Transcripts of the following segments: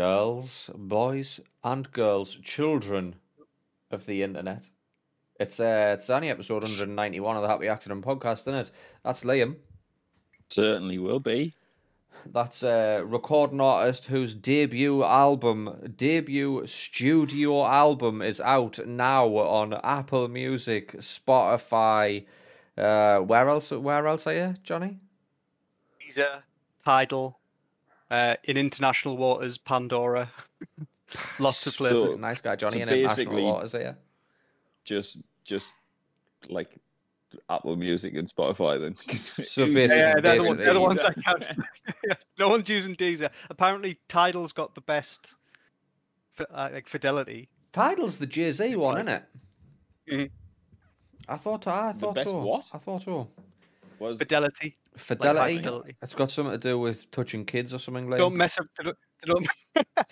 boys and girls, boys and girls, children of the internet. It's uh, it's only episode 191 of the Happy Accident podcast, isn't it? That's Liam. Certainly will be. That's a recording artist whose debut album, debut studio album, is out now on Apple Music, Spotify. Uh, where else? Where else are you, Johnny? Deezer, Tidal, uh, in international waters, Pandora. Lots of places. So- nice guy, Johnny. so in international waters here. Just, just like Apple Music and Spotify. then. So basically- yeah, they're the, ones, they're the ones Deezer? that count. No one's using Deezer. Apparently, Tidal's got the best uh, like fidelity. Tidal's the Jay Z one, isn't it? Mhm. I thought. I thought best so. what? I thought so. Was Fidelity. Fidelity. Eh? fidelity. It's got something to do with touching kids or something like. Don't mess up. They don't, they don't,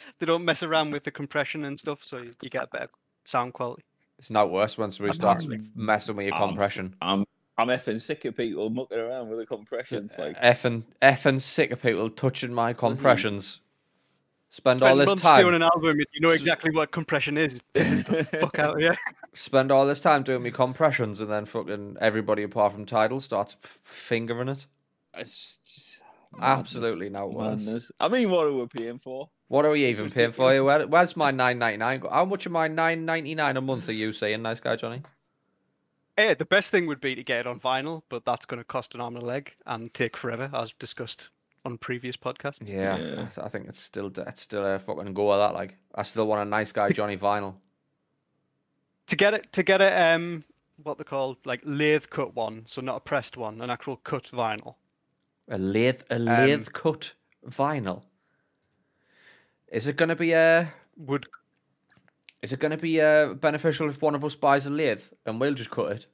they don't mess around with the compression and stuff, so you, you get a better sound quality. It's not worse when somebody starts Apparently. messing with your I'm compression. I'm, I'm effing sick of people mucking around with the compressions. Like, effing effing sick of people touching my compressions. Spend all this months doing an album, and you know exactly what compression is. This is the fuck out. Yeah. Spend all this time doing me compressions, and then fucking everybody apart from Tidal starts f- fingering it. it's just Absolutely no worse. madness. I mean, what are we paying for? What are we It's even paying for ridiculous. you? Where, where's my nine ninety nine? How much of my nine ninety nine a month are you saying, nice guy Johnny? Yeah, the best thing would be to get it on vinyl, but that's going to cost an arm and a leg and take forever, as discussed on previous podcasts. Yeah, I- Yeah. I, th- I think it's still it's still a fucking go of that. Like, I still want a nice guy Johnny vinyl. To get it, to get it, um, what they called like lathe cut one, so not a pressed one, an actual cut vinyl. A lathe, a lathe cut vinyl. Is it going to be a Would Is it going to be uh, beneficial if one of us buys a lathe and we'll just cut it?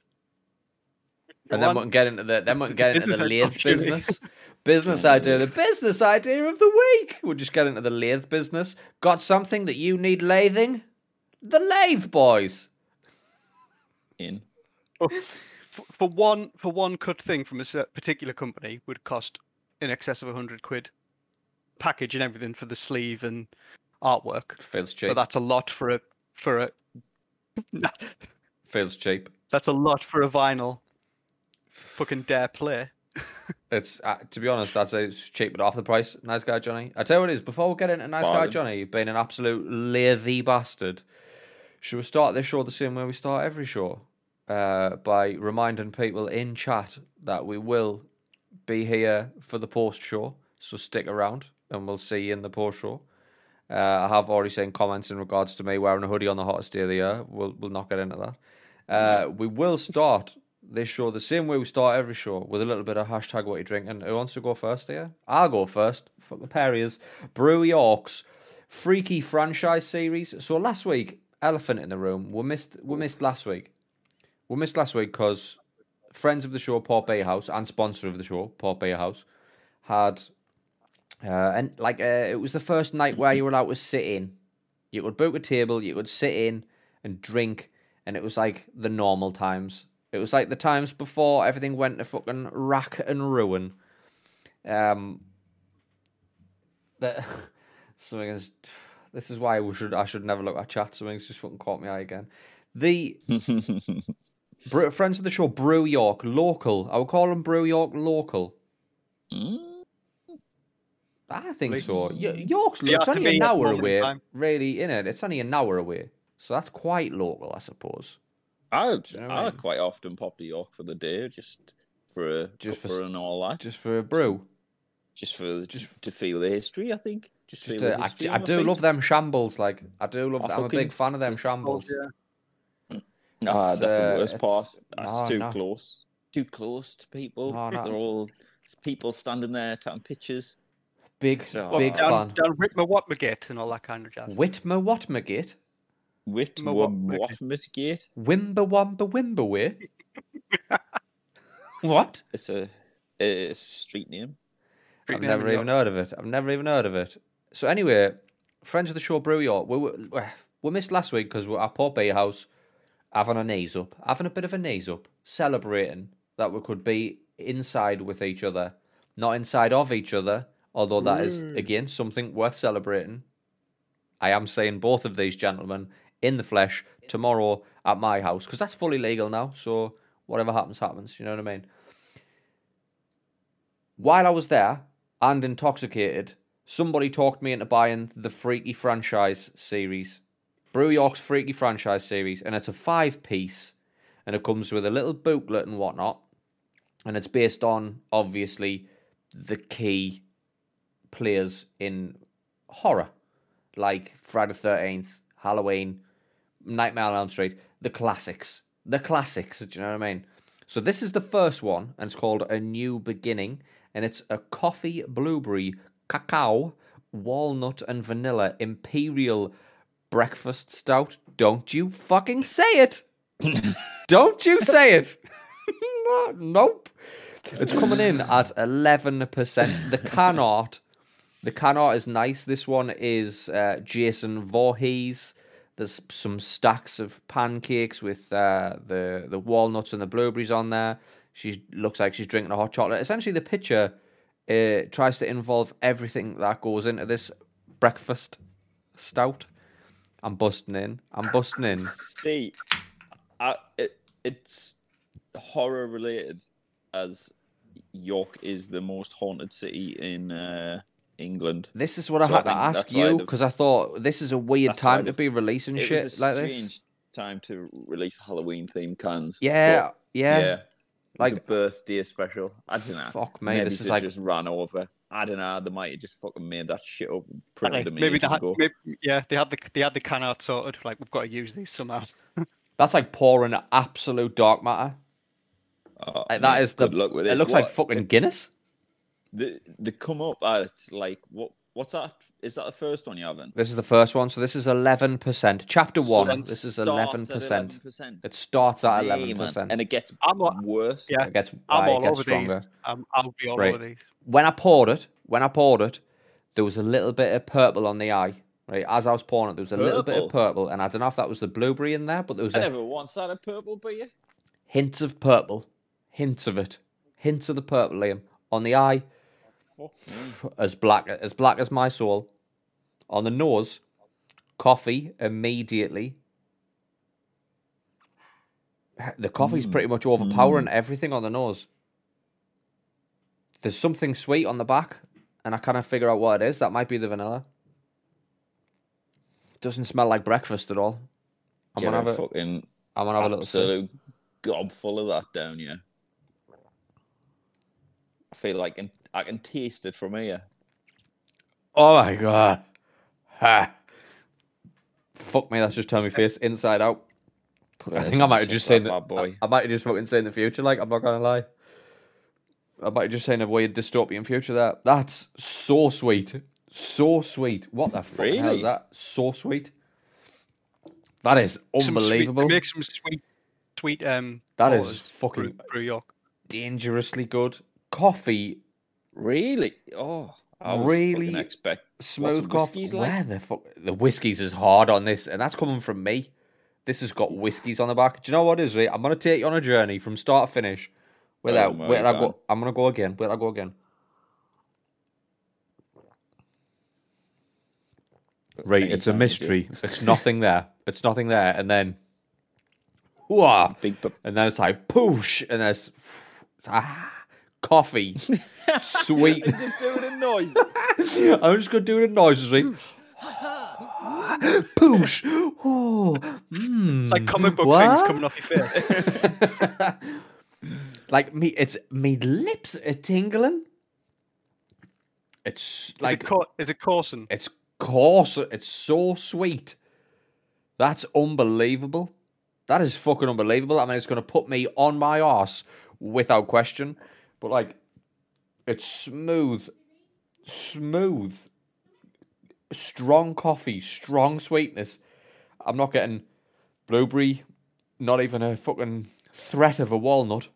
And then we One- can get into the then we can get into the lathe business. Business idea, the business idea of the week. We'll just get into the lathe business. Got something that you need lathing? The lathe boys. In oh, for, for one for one cut thing from a particular company would cost in excess of a hundred quid, package and everything for the sleeve and artwork. Feels cheap. But that's a lot for a for a. Feels cheap. That's a lot for a vinyl. Fucking dare play. It's uh, to be honest, that's a cheap but half the price. Nice guy Johnny. I tell you what it is. Before we get into nice guy Bargain. Johnny being an absolute lathy bastard, should we start this show the same way we start every show? Uh, by reminding people in chat that we will be here for the post show, so stick around and we'll see you in the post show. Uh, I have already seen comments in regards to me wearing a hoodie on the hottest day of the year. We'll we'll not get into that. Uh, we will start this show the same way we start every show with a little bit of hashtag what you drinking. Who wants to go first here? I'll go first. Fuck the Perriers. Brew York's freaky franchise series. So last week, elephant in the room. We missed we missed last week. We missed last week because friends of the show, Port Bay House, and sponsor of the show, Port Bay House, had uh, and like uh, it was the first night where you were allowed to sit in. You would book a table, you would sit in and drink, and it was like the normal times. It was like the times before everything went to fucking rack and ruin. Um, that something is. This is why we should. I should never look at chat. Something's just fucking caught my eye again. The Bre- friends of the show, Brew York, local. I would call them Brew York local. Mm, I think so. Y- York's it's only an hour away, really, in it. It's only an hour away, so that's quite local, I suppose. I you know I I mean? quite often pop to York for the day, just for a Just for cuppa s- and all that. Just for a brew. just for just to feel the history. I think just, Just feel uh, the I. I do feet. love them shambles. Like I do love. I them. I'm a big fan of them shambles. Yeah. Ah, It's, that's uh, the worst part. That's no, too no. close. Too close to people. No, no. They're all people standing there taking pictures. Big, So- big down, fan. down Whitmer Watmergate and all that kind of jazz. Whitmer Watmergate, Wit Ma- what what- mitigate? Wimber Wamba Wimberway. what? It's a it's a street name. I've name never even York. heard of it. I've never even heard of it. So anyway, friends of the show, Brew York, we were, we missed last week because we're at Port Bay House having a knees up, having a bit of a knees up, celebrating that we could be inside with each other, not inside of each other, Although that is again something worth celebrating. I am saying both of these gentlemen in the flesh tomorrow at my house because that's fully legal now. So whatever happens, happens. You know what I mean? While I was there and intoxicated, somebody talked me into buying the Freaky franchise series, Brew York's Freaky franchise series, and it's a five piece, and it comes with a little booklet and whatnot, and it's based on obviously the key players in horror, like Friday the Thirteenth, Halloween, Nightmare on Elm Street, the classics, the classics. Do you know what I mean? So this is the first one, and it's called A New Beginning, and it's a coffee, blueberry, cacao, walnut, and vanilla imperial breakfast stout. Don't you fucking say it! Don't you say it! nope. It's coming in at eleven percent. The can art, the can art is nice. This one is uh, Jason Voorhees. There's some stacks of pancakes with uh, the the walnuts and the blueberries on there. She looks like she's drinking a hot chocolate. Essentially, the picture uh, tries to involve everything that goes into this breakfast stout. I'm busting in. I'm busting in. See, I, it, it's horror related, as York is the most haunted city in uh, England. This is what I So I had to ask you because I thought this is a weird time to be releasing It shit was a like this. time to release Halloween themed cans. Yeah, but yeah. yeah. Like Like- a birthday special. I don't know. Fuck me, Maybe this is like- just ran over. I don't know. They might have just fucking made that shit up. and Printed them Maybe they had, ago. maybe, yeah, they had the they had the can art sorted. Like we've got to use these somehow. That's like pouring absolute dark matter. Oh, Like, that mate, is the. good luck with it this. looks like What- fucking Guinness. They, they come up at like what? What's that? Is that the first one you haven't? This is the first one, so this is eleven percent. Chapter So one. this is starts eleven at percent. 11%. It starts at eleven man, percent. and it gets I'm a- worse. Yeah, It gets. I'm aye, it all gets over stronger. these. Um, I'll be all Right. over these. When I poured it, when I poured it, there was a little bit of purple on the eye. Right, as I was pouring it, there was a little bit of purple, and I don't know if that was the blueberry in there, but there was I a never once had a purple beer. hint of purple, hints of it, hints of the purple, Liam, on the eye, Fuck me. as black as black as my soul. On the nose, coffee immediately. The coffee's mm. pretty much overpowering mm. everything on the nose. There's something sweet on the back, and I can't figure out what it is. That might be the vanilla. Doesn't smell like breakfast at all. I'm Get gonna have a, fucking I'm gonna have a little absolute gob full of that down here. I feel like I can, I can taste it from here. Oh my god. Ha. Fuck me, that's just turned my face inside out. I think I might have just said seen the, bad boy. I, I might have just fucking seen the future, like I'm not gonna lie. I might have just seen a weird dystopian future there. That's so sweet. So sweet. What the fuck hell Really? is that? So sweet. That is Some sweet- unbelievable. Make some sweet, sweet. Um, That is fucking- brew, brew York. Dangerously good. Coffee, Really? Oh, I Really expect smooth coffee. like? Where the fuck? The whiskey's is hard on this, and that's coming from me. This has got whiskies on the back. Do you know what is it? I'm gonna take you on a journey from start to finish. Without, Oh where I go? I'm gonna go again. Where I go again? Right, it's a Anytime you do. mystery. It's nothing there. It's nothing there, and then, whoa, big pu- and then it's like poosh, and there's ah, coffee, sweet. just doing a noise. I'm just gonna do the noises, right? Poosh. Oh, mm, It's like comic book what? things coming off your face. Like me, it's me lips are tingling. It's Is like it co- is it Corson? it's coarse. It's so sweet. That's unbelievable. That is fucking unbelievable. I mean, it's gonna put me on my ass without question. But like, it's smooth, smooth, strong coffee, strong sweetness. I'm not getting blueberry, not even a fucking threat of a walnut.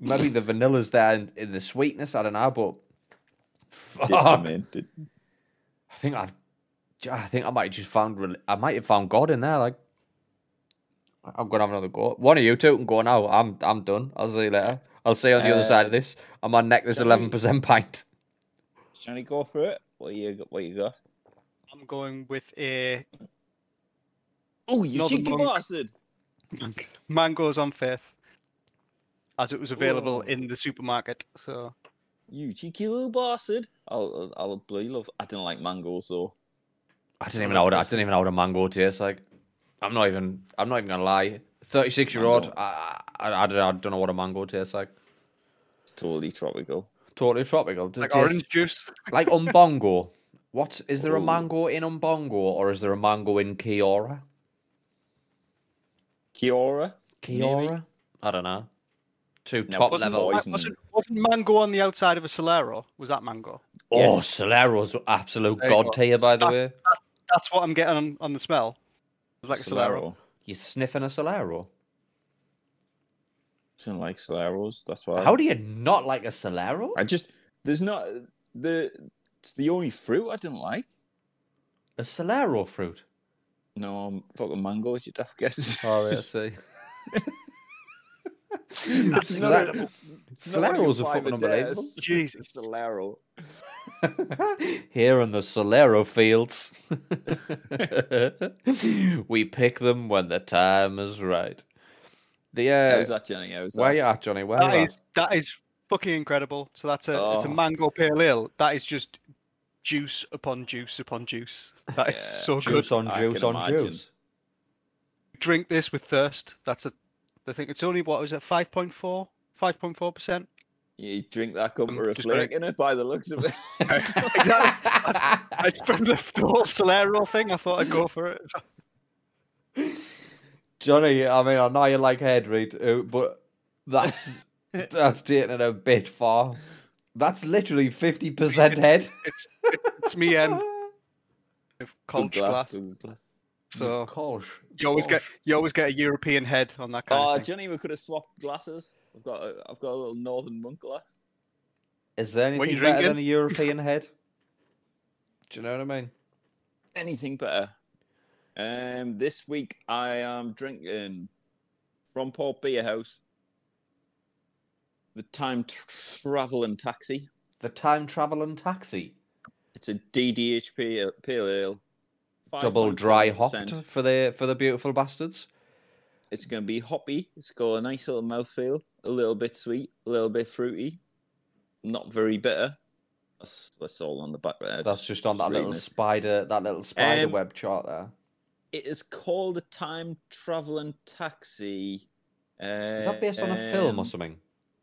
Maybe the vanilla's there in, in the sweetness. I don't know, but fuck. Did- I think I've, I think I might have just found, I might have found God in there. Like, I'm gonna have another go. One of you two can go now. I'm, I'm done. I'll see you later. I'll see you on the other side of Uh, this. I'm on neck this shall eleven percent pint. Johnny, go for it. What you what you got? I'm going with a Oh, you cheeky Monk. bastard! mangoes on faith, as it was available Whoa. in the supermarket. So You cheeky little bastard! I'll I'll bloody love. I didn't like mangoes though. I didn't even know what I didn't even know what a mango tastes like. I'm not even. I'm not even gonna lie. Thirty six year old. I, I, I, don't- I don't know what a mango tastes like. It's totally tropical. Totally tropical. Does like orange juice. like umbongo. What is there a Oh. mango in umbongo or is there a mango in Kia-Ora? Kia-Ora. Kia-Ora? I don't know. Two No, top wasn't level. always- Poison. Wasn't, wasn't mango on the outside of a Solero? Was that mango? Oh, Yes. Solero's absolute god tier, by the That- way. That's what I'm getting on, on the smell. It's like a Solero. You're sniffing a Solero. Didn't like Soleros. That's why. How do you not like a Solero? I just there's not the it's the only fruit I didn't like. A Solero fruit. No, um, fucking mangoes. You'd have to guess. Oh, I see. That's not a, it's, it's Soleros a are fucking unbelievable. Jesus. Solero. Here in the Solero fields, we pick them when the time is right. The uh, How's that, Jenny? How's where you at, Johnny? Where That you is that is fucking incredible. So that's a it's a Oh. mango pale ale. That is just juice upon juice upon juice. That is Yeah, so at? good. Juice on I juice can on imagine. juice. Drink this with thirst. That's a I think it's only what was it 5.4 5.4 percent. You drink that cup of a just gonna- flake in it by the looks of it. It's from the, the whole Solero thing. I thought I'd go for it. Johnny, I mean, I know you like head read, uh, but that's that's taking it a bit far. That's literally fifty percent head. It's it's me and with Kolsch glass. glass. So Kolsch. you always get you always get a European head on that kind Oh, of thing. Johnny, we could have swapped glasses. I've got a, I've got a little Northern Monk glass. Is there anything you better drinking? than a European head? Do you know what I mean? Anything better? Um, this week I am drinking from Port Beer House. The time travel and taxi. The time traveling taxi, It's a DDHP pale ale. double dry 5.7%. hopped for the for the beautiful bastards. It's going to be hoppy. It's got a nice little mouthfeel. A little bit sweet, a little bit fruity. Not very bitter. That's, that's all on the back there. That's just on that little it. spider, that little spider Um, web chart there. It is called a time traveling taxi. Uh, Is that based on a film or um, something?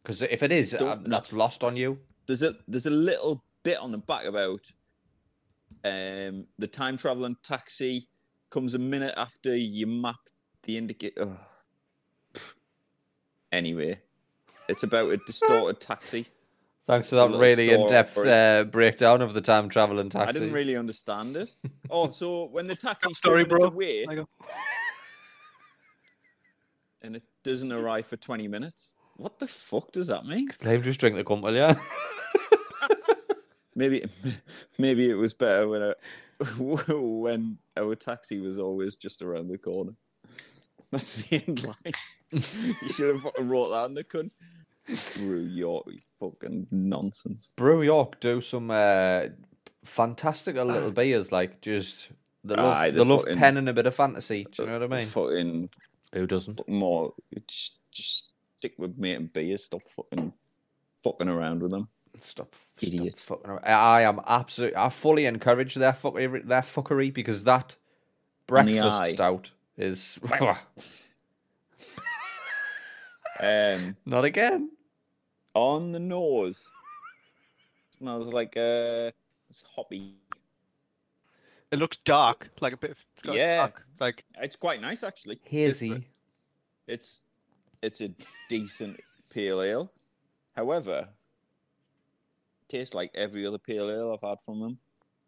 Because if it is, uh, that's lost on you. There's a there's a little bit on the back about um the time traveling taxi comes a minute after you map the indicator. Anyway, it's about a distorted taxi. Thanks for that really in-depth uh, breakdown of the time traveling taxi. I didn't really understand it. Oh, so when the taxi Story, two minutes bro. away and it doesn't arrive for twenty minutes, what the fuck does that mean? Let him just drink the cunt, will ya? Maybe, maybe it was better when I, when our taxi was always just around the corner. That's the end line. you should have wrote that in the cunt. Brew York, fucking nonsense. Brew York do some uh, fantastic little beers, like just they love, Aye, they the love fucking- pen and a bit of fantasy. Do you know what I mean? Fucking Who doesn't? more, just, just stick with mate and beer. Stop fucking fucking around with them. Stop, Idiot. stop fucking around. I am absolutely, I fully encourage their fuckery, their fuckery because that the breakfast stout is Um, not again. On the nose, smells like uh, it's hoppy. it looks dark, like a bit. It's got Yeah. dark, like It's quite nice actually. Hazy. It's it's a decent pale ale. However, tastes like every other pale ale I've had from them,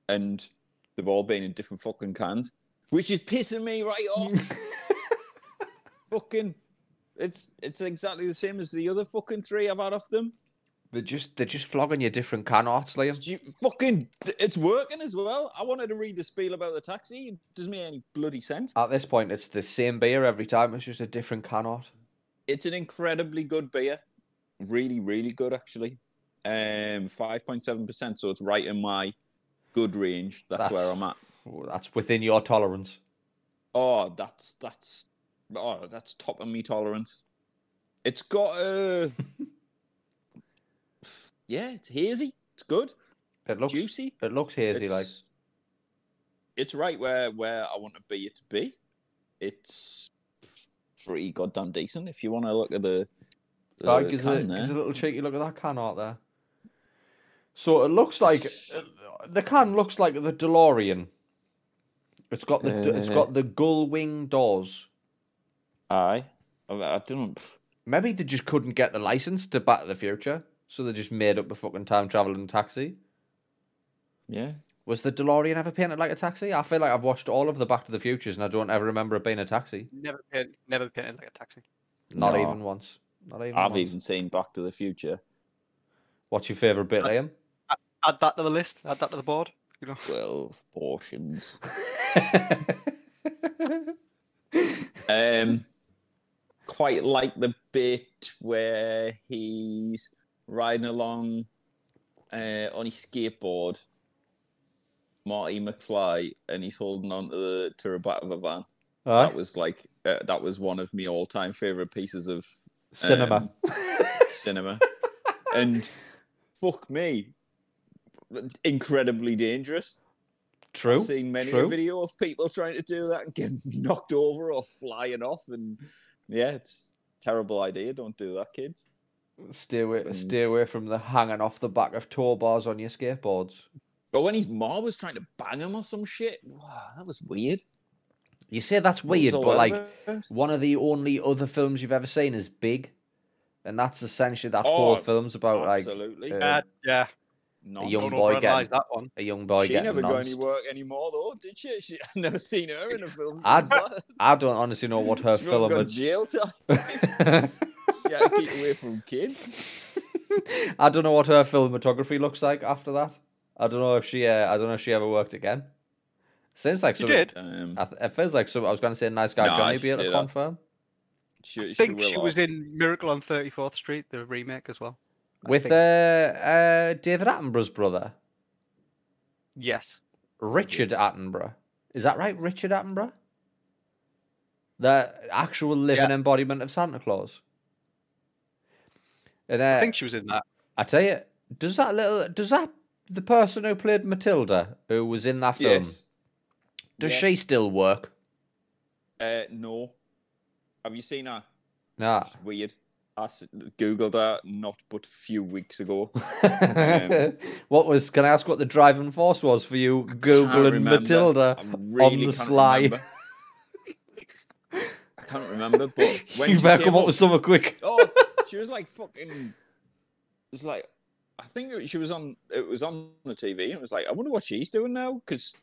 and they've all been in different fucking cans, which is pissing me right off. fucking, it's it's exactly the same as the other fucking three I've had off them. They're just they're just flogging you different can arts, Liam. You fucking, it's working as well. I wanted to read the spiel about the taxi. It doesn't make any bloody sense. At this point, it's the same beer every time. It's just a different can art. It's an incredibly good beer. Really, really good actually. Um, five point seven percent. So it's right in my good range. That's, That's- where I'm at. That's within your tolerance. Oh, that's that's oh, that's top of me tolerance. It's got a yeah, it's hazy. It's good, It looks juicy. it looks hazy like. It's, it's right where where I want to be it to be. It's pretty goddamn decent. If you want to look at the, the Like, gives can gives a little cheeky look at that can art there. So it looks like uh, the can looks like the DeLorean. It's got the it's got the gull wing doors. Aye, I, I didn't. Maybe they just couldn't get the license to Back to the Future, so they just made up a fucking time traveling taxi. Yeah, Was the DeLorean ever painted like a taxi? I feel like I've watched all of the Back to the Futures and I don't ever remember it being a taxi. Never painted, never painted like a taxi. Not No. even once. Not even. I've once. even seen Back to the Future. What's your favourite bit, Liam? Add that to the list. Add that to the board. You know. Twelve portions. Um, quite like the bit where he's riding along uh, on his skateboard, Marty McFly, and he's holding on to the to the back of a van. Aye. That was like uh, that was one of my all time favorite pieces of Cinema. um, cinema, and fuck me, incredibly dangerous. True. I've seen many true. a video of people trying to do that and getting knocked over or flying off, and yeah, it's a terrible idea. Don't do that, kids. Stay away, Mm. stay away from the hanging off the back of tow bars on your skateboards. But when his mom was trying to bang him or some shit, wow, that was weird. You say that's weird, but like one of the only other films you've ever seen is Big, and that's essentially that whole Oh, film's about like absolutely, uh, Uh, yeah. Not young Don't boy overanalyze getting- that one. a young boy she getting never got any work anymore, though, did she? she I've never seen her in a film since I'd- that. I don't honestly know what her She film. got jail time. She had to keep away from kids. I don't know what her filmography looks like after that. I don't know if she. Uh, I don't know if she ever worked again. Seems like She did. Um, I th- it feels like some. I was going to say a nice guy No, Johnny. Be able to confirm she, I think will she was have. in Miracle on 34th Street, the remake as well. With uh, uh, David Attenborough's brother, Yes. Richard Attenborough. Is that right, Richard Attenborough? The actual living Yeah. embodiment of Santa Claus. And uh, I think she was in that. I tell you, does that little does that the person who played Matilda, who was in that film, Yes. does Yes. she still work? Uh, no. Have you seen her? Nah. It's weird. I googled her not but a few weeks ago. Um, what was? Can I ask what the driving force was for you googling. Matilda I on the sly? remember. I can't remember, but when you better come up with something quick. oh, she was like fucking. It was like I think she was on. It was on the TV. And it was like I wonder what she's doing now because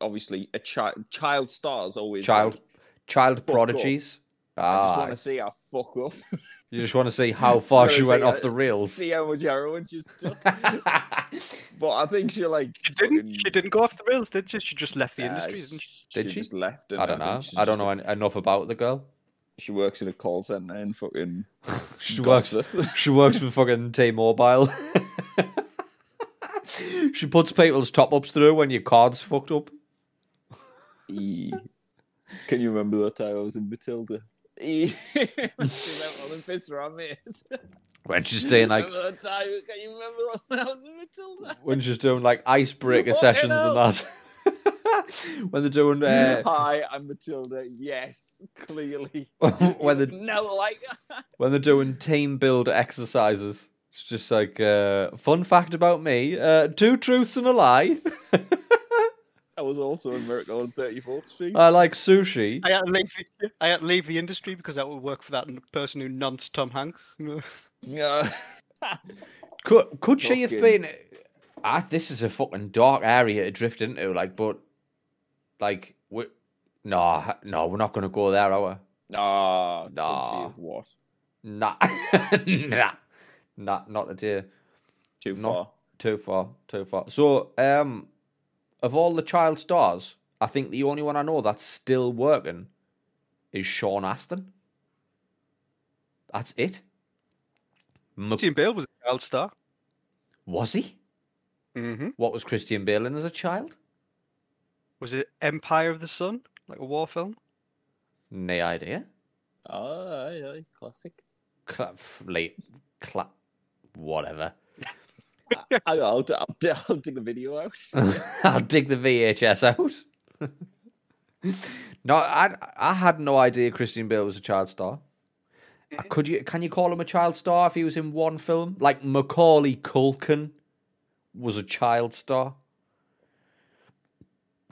obviously a child child stars always Child, like, child up. Prodigies. I just Ah, want to see her fuck up. you just want to see how far she went see off the her- rails. See how much heroin she's took. but I think she like She didn't. fucking- She didn't go off the rails, did she? She just left the Nah, industry, didn't she? Did she she? just left. I don't know. I don't know a- en- enough about the girl. She works in a call center in fucking. She works. She works for fucking T-Mobile. she puts people's top ups through when your card's fucked up. E. Can you remember that time I was in Matilda? On the piss around me. When she's doing like remember time? Can you remember when I was Matilda? when she's doing like icebreaker sessions and that. when they're doing uh, Hi, I'm Matilda. Yes, clearly. when they no, like when they're doing team build exercises. It's just like uh, fun fact about me: uh, two truths and a lie. I was also in Miracle on 34th Street. I like sushi. I had to leave. The, I had to leave the industry because that would work for that person who nonced Tom Hanks. Yeah. Could could she have been? I, this is a fucking dark area to drift into. Like, but like we no no we're not gonna go there, are we? Nah, could she Nah. what? Nah, nah, nah, not a dear. Too Not- far. Too far, too far. So, um, of all the child stars, I think the only one I know that's still working is Sean Astin. That's it. Mc- Christian Bale was a child star. Was he? hmm What was Christian Bale in as a child? Was it Empire of the Sun, like a war film? No idea. Oh, aye, aye, classic. Cla- f- late, cla- whatever. I'll, I'll, I'll, dig the video out. I'll dig the VHS out. no, I I had no idea Christian Bale was a child star. Could you can you call him a child star if he was in one film? Like Macaulay Culkin was a child star.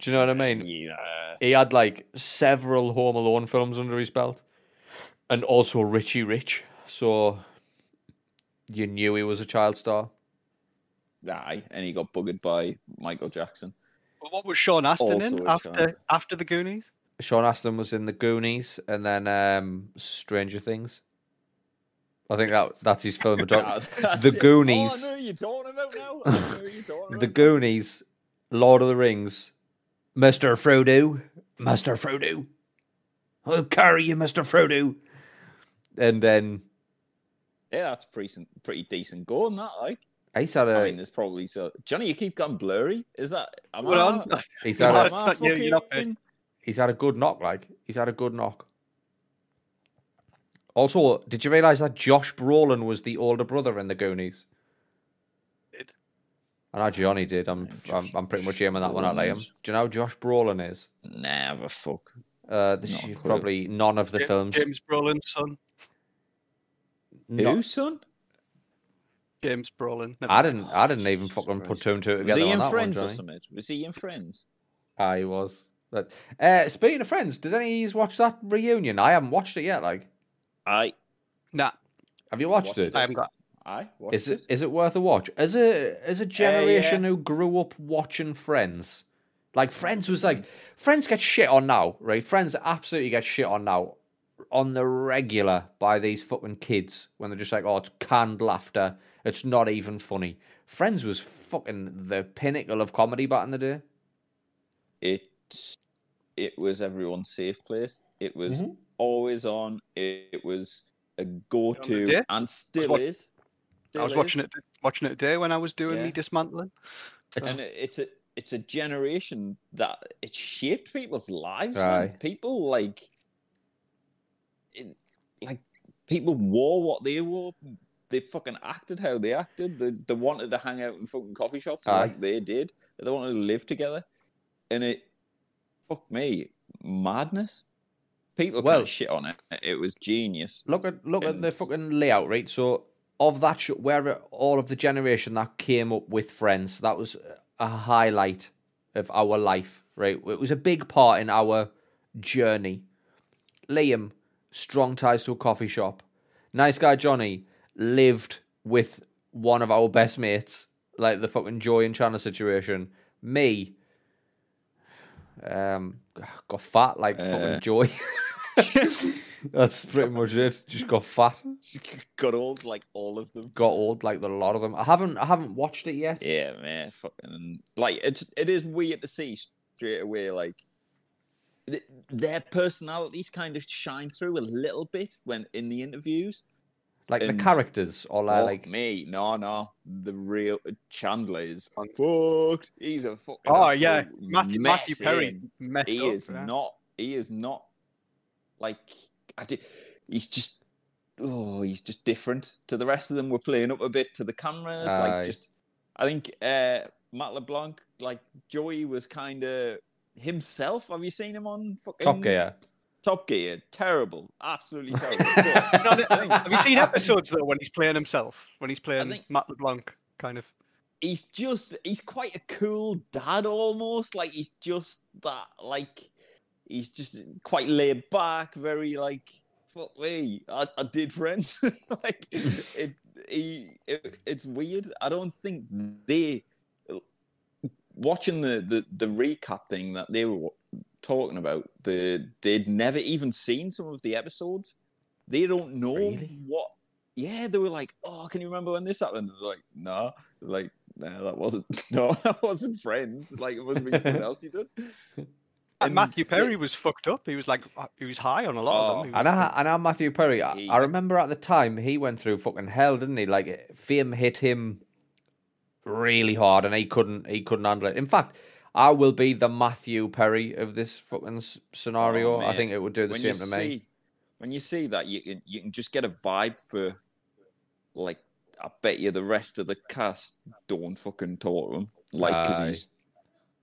Do you know what I mean? yeah. He had like several Home Alone films under his belt, and also Richie Rich. So you knew he was a child star. Aye, and he got buggered by Michael Jackson. Well, what was Sean Astin Also in after child. after the Goonies? Sean Astin was in the Goonies and then um, Stranger Things. I think that that's his film. of that's The it. Goonies. Oh, I know you're talking about now. I know who you're talking the. Goonies, Lord of the Rings, Mister Frodo, Mister Frodo, I'll carry you, Mister Frodo, and then Yeah, that's pretty, pretty decent going, that, like. He's had a I mean, there's probably so. Johnny, you keep going blurry. Is that. Am Hold I, on. he's No, had a, it's you, you're not he's had a good knock. Like he's had a good knock. Also, did you realise that Josh Brolin was the older brother in the Goonies? Did. I know Johnny did. I'm, I'm, I'm pretty much aiming that one at Liam. Brolin. Do you know who Josh Brolin is? Nah, the fuck. Uh, this Not is probably none of the Ja- films. James Brolin's son. Not- Who, son? James Brolin. Never I didn't. I didn't even Jesus fucking put Christ. two and two Was together he on in that Friends one, or Johnny. something? Was he in Friends? Ah, he was. But uh, speaking of Friends, did any of you watch that reunion? I haven't watched it yet. Like, I. Nah, have you watched Watched it? I haven't got. I. Watched Is it is it worth a watch? As a as a generation who grew up watching Friends, like Friends was like Friends gets shit on now, right? Friends absolutely get shit on now, on the regular by these fucking kids when they're just like, oh, it's canned laughter. It's not even funny. Friends was fucking the pinnacle of comedy back in the day. it it was everyone's safe place. It was Mm-hmm. always on. It, it was a go-to and still wa- is. I was Still watching is. it watching it today when I was doing Yeah. me dismantling. It's and it, it's a it's a generation that it shaped people's lives. Aye. Man. People like people wore what they wore. They fucking acted how they acted. They, they wanted to hang out in fucking coffee shops Aye. like they did. They wanted to live together, and it, fuck me, madness. People Well- shit on it. It was genius. Look at look at the fucking layout, right? So of that show, where all of the generation that came up with Friends, that was a highlight of our life, right? It was a big part in our journey. Liam, strong ties to a coffee shop. Nice guy Johnny lived with one of our best mates, like the fucking Joey and Chandler situation. Me, um, got fat like Uh. fucking Joey. That's pretty much it. Just got fat, Got old like all of them. got old like the lot of them. I haven't, I haven't watched it yet. Yeah, man, fucking like it's it is weird to see straight away like th- their personalities kind of shine through a little bit when in the interviews. Like the characters, or like, Oh, like me, no, no, the real Chandler is fucked. He's a fucking. Oh yeah, absolute Matthew Matthew Perry messed He up. is yeah. not. He is not like I did. He's just. Oh, he's just different to the rest of them. We're playing up a bit to the cameras, Aye. like just. I think uh, Matt LeBlanc, like Joey, was kind of himself. Have you seen him on fucking Top Gear. Top Gear, terrible, absolutely terrible. But No, no, think- Have you seen episodes though when he's playing himself? When he's playing think- Matt LeBlanc, kind of. he's just he's quite a cool dad almost like he's just that like he's just quite laid back very like fuck me i, I did friends like it, he, it it's weird i don't think they watching the, the the recap thing that they were talking about the they'd never even seen some of the episodes they don't know Really? what yeah they were like oh can you remember when this happened They're like nah like no that wasn't no that wasn't friends like it wasn't been something else you did And And Matthew the- Perry was fucked up. He was like, uh, he was high on a lot Oh, of them. He And I, and I, Matthew Perry, I, He- I remember at the time he went through fucking hell, didn't he? Like fame hit him really hard, and he couldn't he couldn't handle it. In fact, I will be the Matthew Perry of this fucking scenario. Oh, I think it would do the when same to see, me. When you see that, you can you can just get a vibe for, like, I bet you the rest of the cast don't fucking talk to him, like, because he's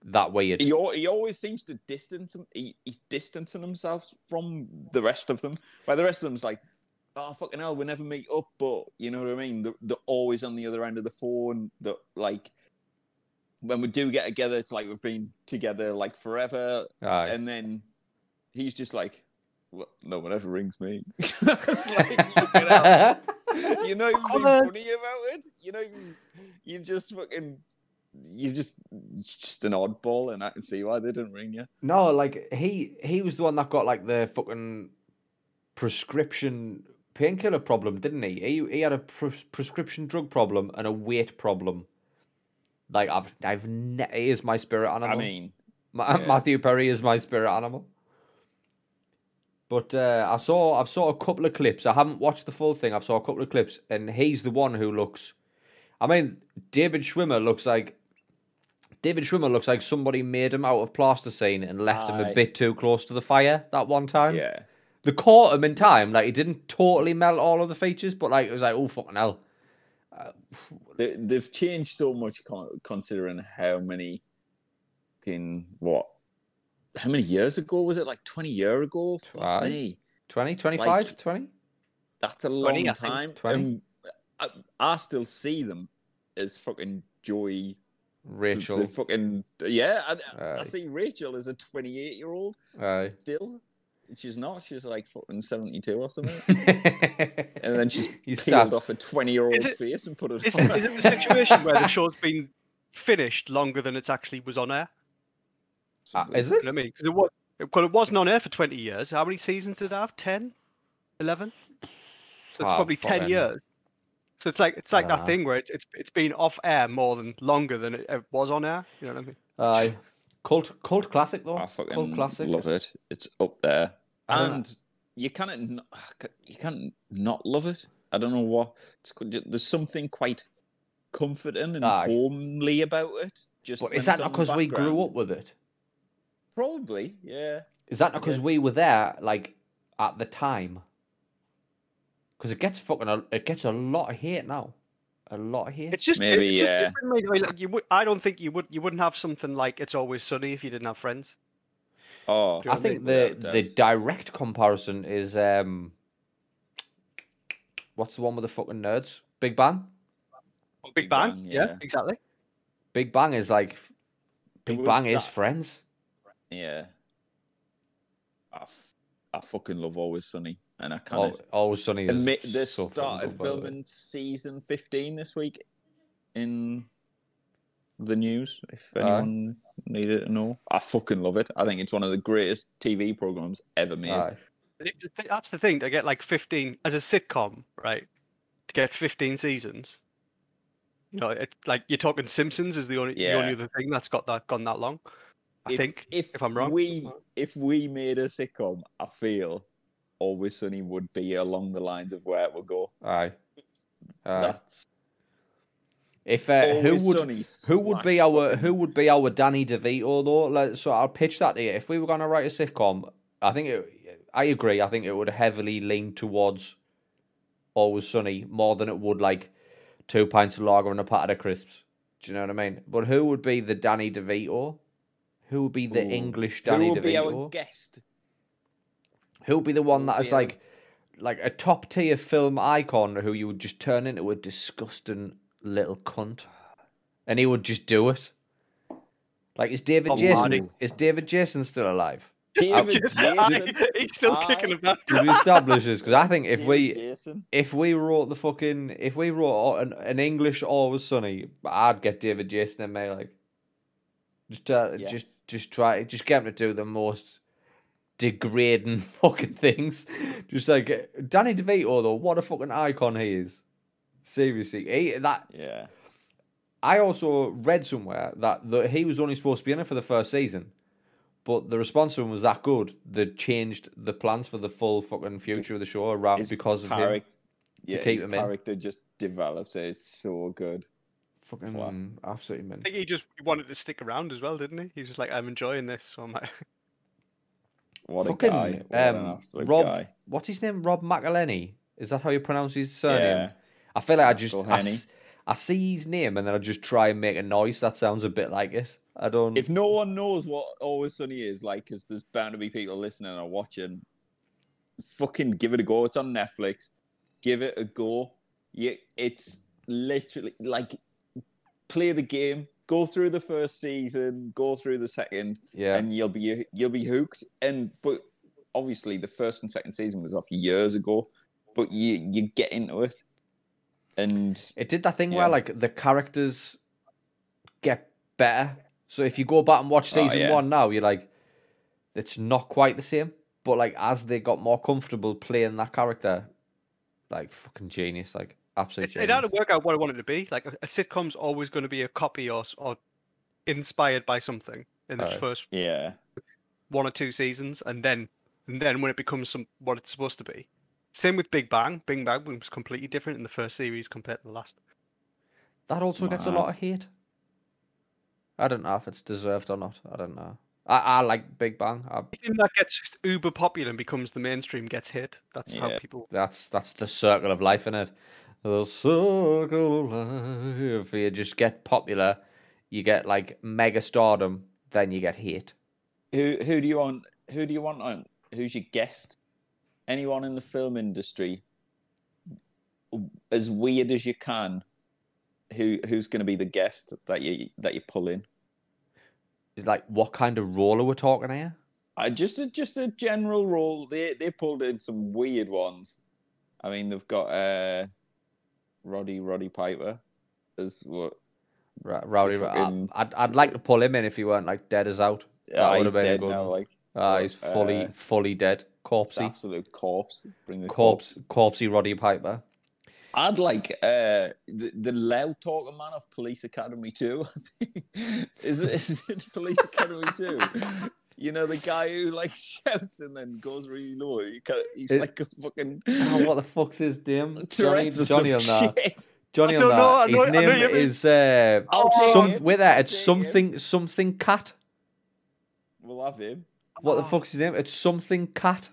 That way. he, he always seems to distance him. He, he's distancing himself from the rest of them. Where the rest of them's like, oh fucking hell, we never meet up, but you know what I mean. They're, they're always on the other end of the phone. That like when we do get together, it's like we've been together like forever. Aye. And then he's just like, well, no one ever rings me. it's like, fucking hell. you know, you're funny about it. You know, you just fucking. You just just an oddball, and I can see why they didn't ring you. No, like he he was the one that got like the fucking prescription painkiller problem, didn't he? He he had a pres- prescription drug problem and a weight problem. Like I've I've ne- he is my spirit animal. I mean, Ma- yeah. Matthew Perry is my spirit animal. But uh, I saw I've saw a couple of clips. I haven't watched the full thing. I've saw a couple of clips, and he's the one who looks. I mean, David Schwimmer looks like. David Schwimmer looks like somebody made him out of plasticine and left him a bit too close to the fire that one time. yeah, They caught him in time. Like he didn't totally melt all of the features, but like it was like, oh fucking hell. Uh, they, they've changed so much considering how many, fucking what, how many years ago was it? Like twenty year ago? Fuck Aye. Uh, me, 20, 25, Like- 20? that's a long 20, time. 20. And I, I still see them as fucking Joey Rachel. The fucking yeah, I, I see Rachel as a 28 year old Aye. still. She's not. She's like fucking 72 or something. And then she's You peeled stabbed. off a 20 year old's Is it- face and put it Is on. it, is it the situation where the show's been finished longer than it actually was on air? Uh, is You this? know I mean? Because it was, well, it wasn't on air for 20 years. How many seasons did it have? 10? 11? So it's Ah, probably 10 fucking- years. So it's like it's like dunno. that thing where it's, it's it's been off air more than longer than it it was on air. You know what I mean? Aye. Cult cult classic though. I cult fucking classic. love it. It's up there, I know. and you can't you can't not love it. I don't know what. It's, there's something quite comforting and Aye. homely about it. Just But when is that not because we grew up with it? Probably, yeah. Is that not because Yeah. we were there like at the time? Because it gets fucking a, it gets a lot of hate now. A lot of hate. It's just Maybe, it's yeah. different, mate. I like, you would, I don't think you would you wouldn't have something like It's Always Sunny if you didn't have friends. Oh, I know what I think the the direct comparison is um what's the one with the fucking nerds? Big Bang? Big, Big Bang, Bang, yeah. yeah. exactly. Big Bang is like Big was Bang is friends. Yeah. I, f- I fucking love Always Sunny, and I Al can't. Always Sunny is and ma- so started good, by the way. filming season 15 this week in the news, if Aye. anyone needed to know. I fucking love it. I think it's one of the greatest TV programs ever made. Aye. But if- th- That's the thing. To get like 15 as a sitcom, right? To get 15 seasons. You know, it, like you're talking Simpsons is the only the only other thing that's got that gone that long. I if, think, if, if I'm wrong. we if we made a sitcom, I feel Always Sunny would be along the lines of where it would go. Aye. Aye. That's If uh, who would who would be our who would be our Danny DeVito though? Like, so I'll pitch that to you. If we were gonna write a sitcom, I think it, I agree. I think it would heavily lean towards Always Sunny more than it would like two pints of lager and a packet of crisps. Do you know what I mean? But who would be the Danny DeVito? Who would be the Ooh. English Danny Who would be DeVito? our guest? Who would be the one that is that would is be our- like like a top tier film icon who you would just turn into a disgusting little cunt, and he would just do it. Like is David Tom Jason? Hardy. Is David Jason still alive? David Just- Jason. he's still Aye. kicking about. Did we establish this? Because I think if David we Jason. if we wrote the fucking if we wrote an, an English Always Sunny, I'd get David Jason in there like just uh, Yes. just just try just get him to do the most degrading fucking things. Just like Danny DeVito though, what a fucking icon he is. Seriously, he, that Yeah. I also read somewhere that the, he was only supposed to be in it for the first season, but the response to him was that good. They changed the plans for the full fucking future of the show around His because of him. charac- yeah, keep his him in. character just develops. It's so good. Fucking Class. absolutely I think he just wanted to stick around as well, didn't he? He was just like, I'm enjoying this. So I'm like, What Fucking a guy! What um, absolute Rob. guy! What's his name? Rob McElhenney. Is that how you pronounce his surname? Yeah. I feel like I just I, I see his name and then I just try and make a noise that sounds a bit like it. I don't. If no one knows what Always Sunny is, like, because there's bound to be people listening or watching, fucking give it a go. It's on Netflix. Give it a go. You, it's literally like play the game, go through the first season, go through the second, yeah, and you'll be you'll be hooked. And but obviously the first and second season was off years ago, but you you get into it, and it did that thing Yeah. where like the characters get better. So if you go back and watch Oh, season yeah. one now, you're like, it's not quite the same. But like as they got more comfortable playing that character, like fucking genius, like absolutely. it had to work out what I wanted to be. Like a, a sitcom's always going to be a copy or or inspired by something in the Right. first yeah, one or two seasons, and then and then when it becomes some what it's supposed to be. Same with Big Bang. Big Bang was completely different in the first series compared to the last. That also gets a lot of hate. I don't know if it's deserved or not. I don't know. I, I like Big Bang. I, Anything that gets uber popular and becomes the mainstream gets hit. That's how people. that's that's the circle of life, in it. The circle of life. If you just get popular, you get like mega stardom, then you get hate. Who who do you want? Who do you want on? Who's your guest? Anyone in the film industry, as weird as you can. Who who's going to be the guest that you that you pull in? Like, what kind of role are we talking here? Uh, just a just a general role. They they pulled in some weird ones. I mean, they've got uh, Roddy Roddy Piper as what? Rowdy, fucking- I- I'd I'd like to pull him in if he weren't like dead as out. Would he's have been a dead good now. Like Ah, he's fully uh, fully dead, it's corpsey, absolute corpse. Bring the corpse, corpsey Roddy Piper. I'd like uh, the the loud talking man of Police Academy Two. is it, is it Police Academy Two? You know the guy who like shouts and then goes really low. He kind of, he's It- like a fucking Oh, what the fuck's his name? Johnny, Tourette's or Johnny on that. Johnny I on don't know, that. know- His know name is uh, I'll some him. with that. It's take something something cat. We'll have him. What the Oh. fuck's his name? It's something cat.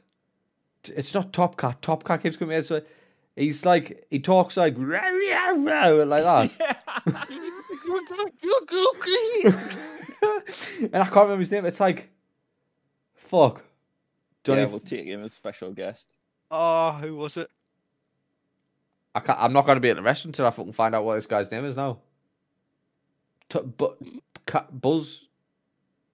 It's not Top Cat. Top Cat keeps coming out. So he's like he talks like like that. and I can't remember his name. It's like fuck. Johnny. yeah, we'll take him as special guest. Oh, who was it? I can't, I'm not going to be at the restaurant until I fucking find out what this guy's name is now. T- but Cat Buzz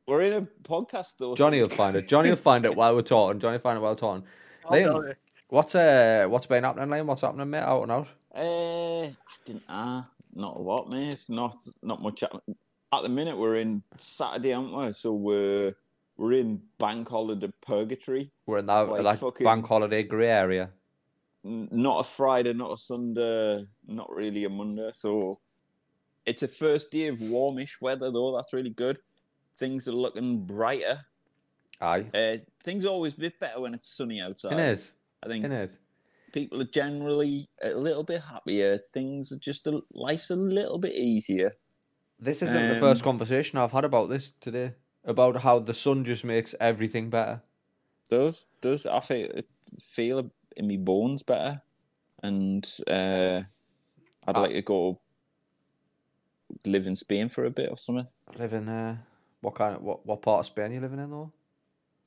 We're in a podcast though. Johnny will find it. Johnny will find it while we're talking. Johnny will find it while we're talking. Liam, what's uh what's been happening, Liam? What's happening, mate? Out and out. Uh, I didn't. Ah, not a lot, mate. Not not much. At, at the minute, we're in Saturday, aren't we? So we're we're in bank holiday purgatory. We're in that Like like, fucking- bank holiday grey area. Not a Friday, not a Sunday, not really a Monday. So it's a first day of warmish weather, though. That's really good. Things are looking brighter. Aye. Uh, things always a bit better when it's sunny outside. It. I think In it. people are generally a little bit happier. Things are just a, life's a little bit easier. This isn't the first Um, conversation I've had about this today. About how the sun just makes everything better. Does does I feel feel in my bones better, and uh, I'd Ah. like to go live in Spain for a bit or something. Live in uh what kind of what, what part of Spain you living in though?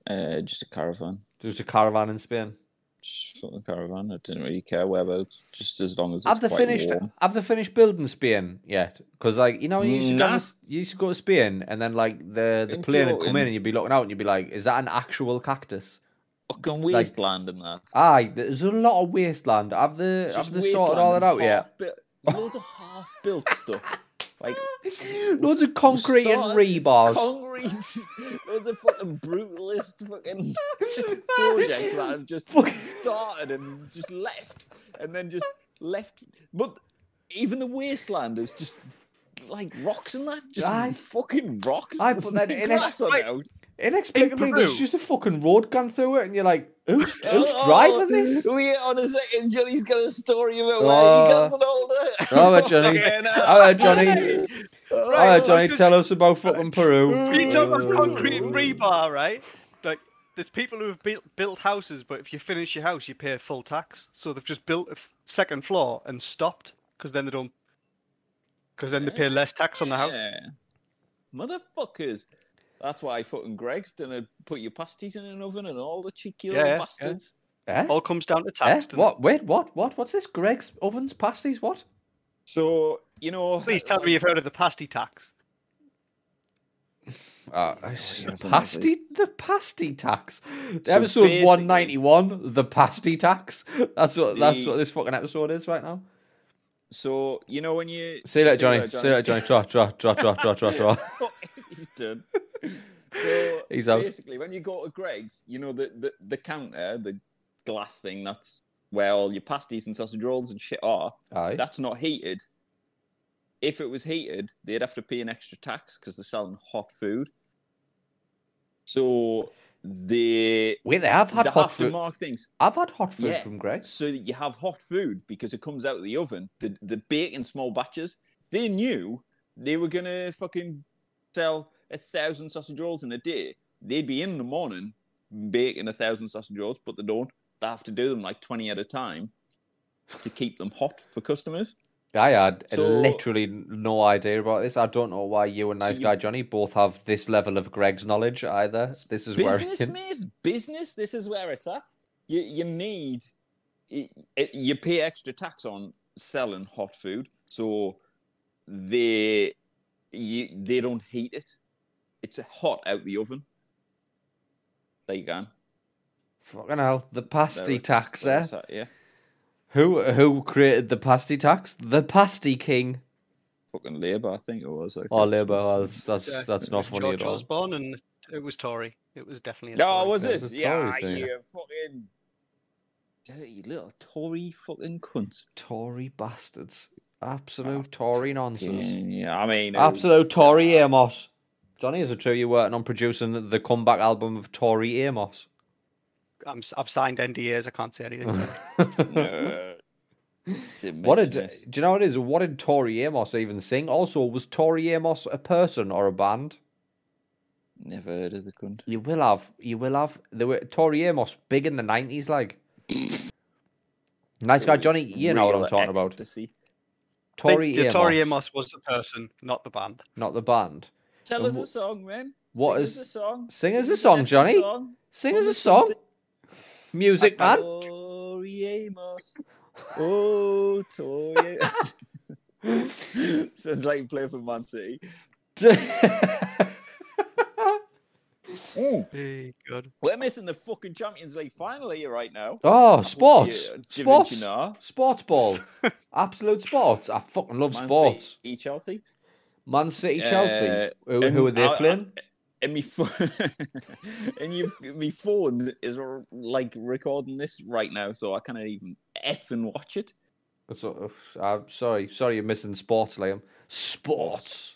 Uh, just a caravan, There's a caravan in Spain. just a caravan. I didn't really care whereabouts, just as long as it's Have they finished? warm. Have they finished building Spain yet? Because like you know, you used to go Nah. to, you used to go to Spain, and then like the the plane would come in, and you'd be looking out, and you'd be like, "Is that an actual cactus?" Fucking wasteland and that. Aye, there's a lot of wasteland. Have Just have they sorted all that out yet? There's loads of half-built stuff. Like Loads of concrete and rebars. Concrete. Loads of fucking brutalist fucking projects that have just Fuck. started and just left, and then just left. But even the wasteland is just like rocks and that? Just Aye. fucking rocks. Aye, There's but then no in grass on Wait. out. Inexplicably, there's Peru. just a fucking road gone through it, and you're like, who's, who's Oh, driving this? Wait on a second. Johnny's got a story about Oh. he got an older. All right, Johnny. Fucking All right. Johnny. Oh, All right, Johnny, gonna tell us about fucking uh, Peru. You talk about concrete and rebar, right? Like, there's people who have built, built houses, but if you finish your house, you pay full tax. So they've just built a f- second floor and stopped because then they don't. Because then they pay less tax on the house. Yeah. Motherfuckers. That's why fucking Greggs gonna put your pasties in an oven and all the cheeky Yeah, little yeah. bastards. Eh? All comes down to Eh? tax. doesn't? What? Wait, what? What? What's this? Greggs ovens, pasties? What? So, you know. Please tell me you've heard of the pasty tax. Uh, pasty, the pasty tax. So episode basically- one ninety one, the pasty tax. That's what. That's The- what this fucking episode is right now. So, you know when you. You later, Johnny. See you later, Johnny. Draw, draw, draw, draw, draw, draw, draw. He's done. So He's out. basically, when you go to Greggs, you know the, the the counter, the glass thing. That's where all your pasties and sausage rolls and shit are. Aye. That's not heated. If it was heated, they'd have to pay an extra tax because they're selling hot food. So they Wait, they have had they hot have to food. mark things. I've had hot food Yeah. from Greggs. so that you have hot food because it comes out of the oven. The the bake in small batches. If they knew they were gonna fucking sell a thousand sausage rolls in a day, they'd be in the morning baking a thousand sausage rolls, but they don't. They have to do them like twenty at a time to keep them hot for customers. I had So- literally no idea about this. I don't know why you and So Nice you- Guy Johnny both have this level of Greggs knowledge either. This is where business, mate. Business. This is where it's at. You you need you pay extra tax on selling hot food, so they you, they don't heat it. It's hot out the oven. There you go. fucking hell. The pasty tax, there eh? yeah. Who who created the pasty tax? The pasty king. Fucking Labour, I think it was. I Oh, can't- Labour. Oh, that's that's, Yeah, that's not was funny George at all. Osborne, and it was Tory. It was definitely. A No, Tory. was It it? was a Yeah, Tory thing. you fucking dirty little Tory fucking cunts. Tory bastards. Absolute Tory nonsense. Yeah, I mean, it was- Absolute Tory Amos. Johnny, is it true you're working on producing the comeback album of Tori Amos? I'm, s- I've signed NDAs. I can't say anything. What did Dimishness. do you know what it is? What did Tori Amos even sing? Also, was Tori Amos a person or a band? Never heard of the cunt. You will have, you will have. There were Tori Amos big in the nineties, like. Nice So guy Johnny, you know what I'm real talking about. Tori the Amos, Tori Amos was the person, not the band. not the band. Tell And us wh- a song, man. what Sing is- us a song? sing us a song, Johnny. song. Sing Tell us a song, something. Music man. Tori Amos. Oh, Tori. Sounds like you play for Man City. Hey, good. We're missing the fucking Champions League final here right now. oh, sports, Yeah, sports, Vinci Nah. sports ball, absolute sports. I fucking love Man sports. City, E Chelsea. Man City, Chelsea. Uh, who, who are they I- I- playing? And me phone and you me phone is r- like recording this right now, so I can't even f and watch it. So, uh, I'm sorry, sorry, you're missing sports, Liam. Sports.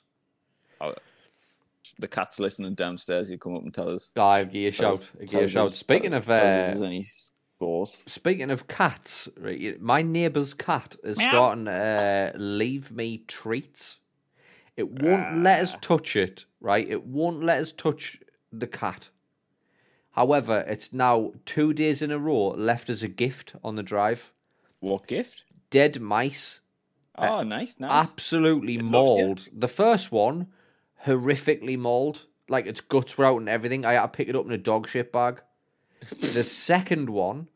The cat's listening downstairs. You come up and tell us. Oh, I'll give you a shout. us- give you a shout. if- Speaking tell- of tell us if uh, there's any scores. speaking of cats, right, my neighbour's cat is Meow. starting to uh, leave me treats. It won't let us Ah. touch it, right? It won't let us touch the cat. However, it's now two days in a row left as a gift on the drive. What gift? Dead mice Oh, nice, nice. absolutely It mauled. The first one, horrifically mauled. Like its guts were out and everything. I had to pick it up in a dog shit bag. the second one,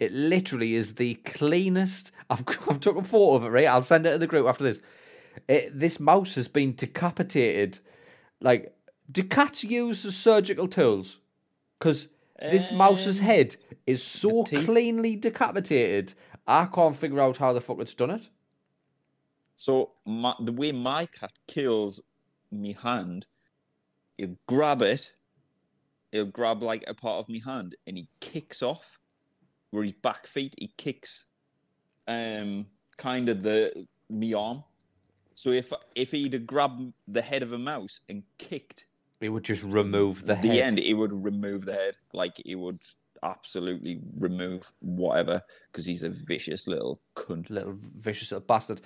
it literally is the cleanest. I've I've took a photo of it. Right, I'll send it to the group after this. It, this mouse has been decapitated. Like, do cats use the surgical tools? Because this mouse's Um, head is so cleanly decapitated. I can't figure out how the fuck it's done it. So my, the way my cat kills me hand, he'll grab it, he'll grab like a part of me hand, and he kicks off. Where his back feet, he kicks, um, kind of the me arm, So if if he'd have grabbed the head of a mouse and kicked It would just remove the, the head. end, he would remove the head. Like he would absolutely remove whatever because he's a vicious little cunt. little vicious little bastard.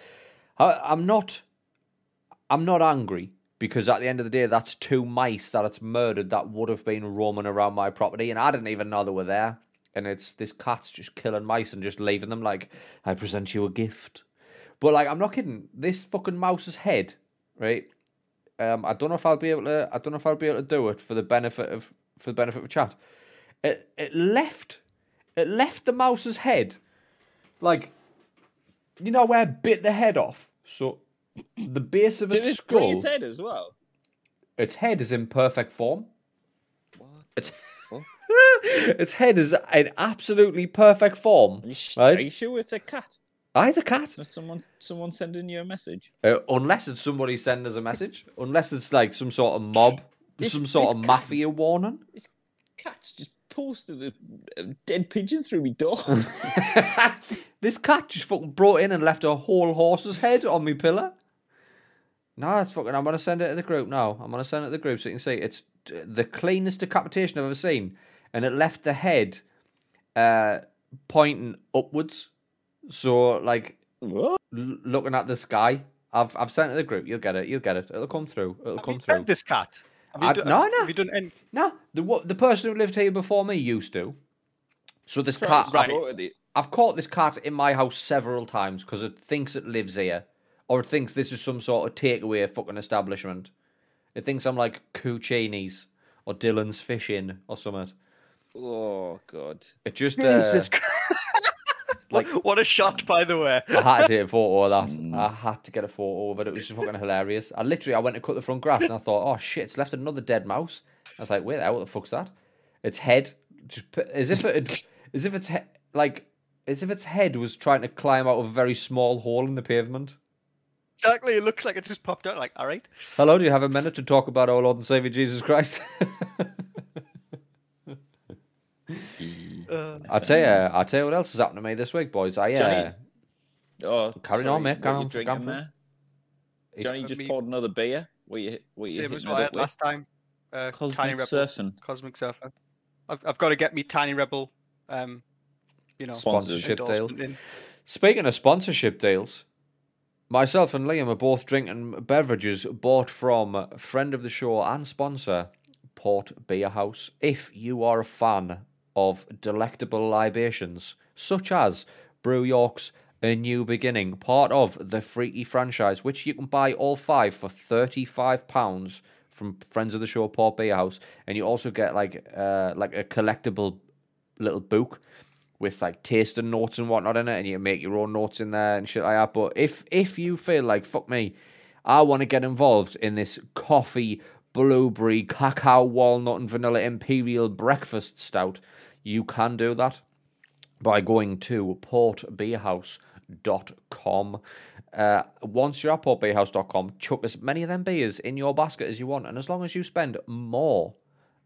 I, I'm not. I'm not angry because at the end of the day, that's two mice that it's murdered that would have been roaming around my property, and I didn't even know they were there. And it's this cat's just killing mice and just leaving them like I present you a gift. But like, I'm not kidding. This fucking mouse's head, right? Um, I don't know if I'll be able to. I don't know if I'll be able to do it for the benefit of for the benefit of chat. It it left it left the mouse's head like you know where it bit the head off. So the base of its Did it skull, its head as well? its head is in perfect form. What? Its its head is in absolutely perfect form. Are you, Right? are you sure it's a cat? Ah, it's a cat. Someone someone sending you a message? Uh, unless it's somebody sending us a message. Unless it's like some sort of mob, This- some sort of cat's- mafia warning. This cat's just posted a, a dead pigeon through my door. this cat just fucking brought in and left a whole horse's head on me pillar. No, it's fucking. I'm gonna send it to the group now. I'm gonna send it to the group so you can see it's uh, the cleanest decapitation I've ever seen, and it left the head uh, pointing upwards. So like what? l- looking at the sky. I've I've sent it to the group. You'll get it. You'll get it. It'll come through. It'll Have come you through. this cat? I- do- no, no. Have you done any? No, the what the person who lived here before me used to. So this Trying cat, to I've. I've caught this cat in my house several times because it thinks it lives here, or it thinks this is some sort of takeaway fucking establishment. It thinks I'm like Cucini's or Dylan's Fishing or something. Oh god. It just uh, Christ. like- what a shot, by the way. I had to take a photo of that. I had to get a photo of it. It was just fucking hilarious. I literally I went to cut the front grass and I thought, oh shit, it's left another dead mouse. I was like, wait, what the fuck's that? Its head, just put- as if it, as if its he- like, as if its head was trying to climb out of a very small hole in the pavement. Exactly. It looks like it just popped out. Like, all right. Hello, do you have a minute to talk about our Lord and Savior Jesus Christ? Uh, I tell you, I tell you what else has happened to me this week, boys. I uh, Johnny, Oh, Carry on, mate, what carry on, drinking carry there? Johnny just me- poured another beer. What you what you same hitting as it what I up had with? last time. Uh, Tiny Cosmic Rebel. surfing. Cosmic Surfer. I've, I've got to get me Tiny Rebel, um, you know, Sponsorship deal. in. Speaking of sponsorship deals, myself and Liam are both drinking beverages bought from friend of the show and sponsor, Port Beer House. If you are a fan of delectable libations, such as Brew York's A New Beginning, part of the Freaky franchise, which you can buy all five for £35 from friends of the show, Port Beer House, and you also get like uh, like a collectible little book with like tasting notes and whatnot in it, and you make your own notes in there and shit like that. But if if you feel like fuck me, I want to get involved in this coffee, blueberry, cacao, walnut, and vanilla imperial breakfast stout, you can do that by going to portbeerhouse.com. Uh, once you're at portbeerhouse.com, chuck as many of them beers in your basket as you want, and as long as you spend more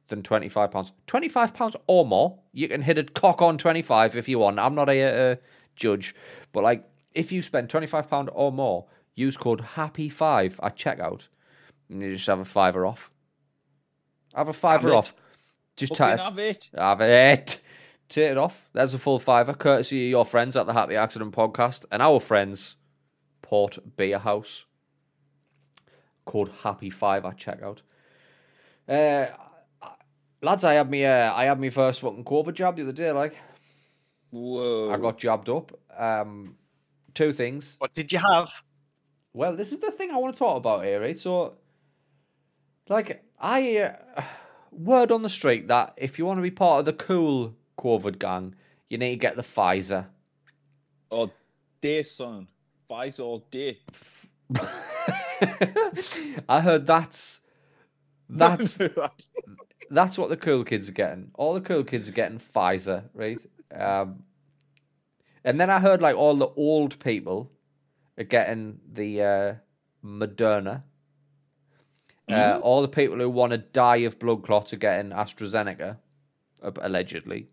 than twenty five pounds, twenty five pounds or more, you can hit a cock on twenty five if you want. I'm not a uh, judge, but like if you spend twenty five pound or more, use code Happy Five at checkout, and you just have a fiver off. Have a fiver off. Just us. have it. Have it. Take it off. There's a full fiver, courtesy of your friends at the Happy Accident Podcast and our friends, Port Beer House. Called Happy Five at checkout. Uh, lads, I had me. Uh, I had me first fucking COVID jab the other day. Like Whoa. I got jabbed up. Um, two things. What did you have? Well, this is the thing I want to talk about here, right? So, like, I uh, word on the street that if you want to be part of the cool COVID gang, you need to get the Pfizer. all day, son. Pfizer all day. I heard that's that's that's what the cool kids are getting. All the cool kids are getting Pfizer, right? Um, and then I heard like all the old people are getting the uh, Moderna. Uh, all the people who want to die of blood clots are getting AstraZeneca, uh, allegedly.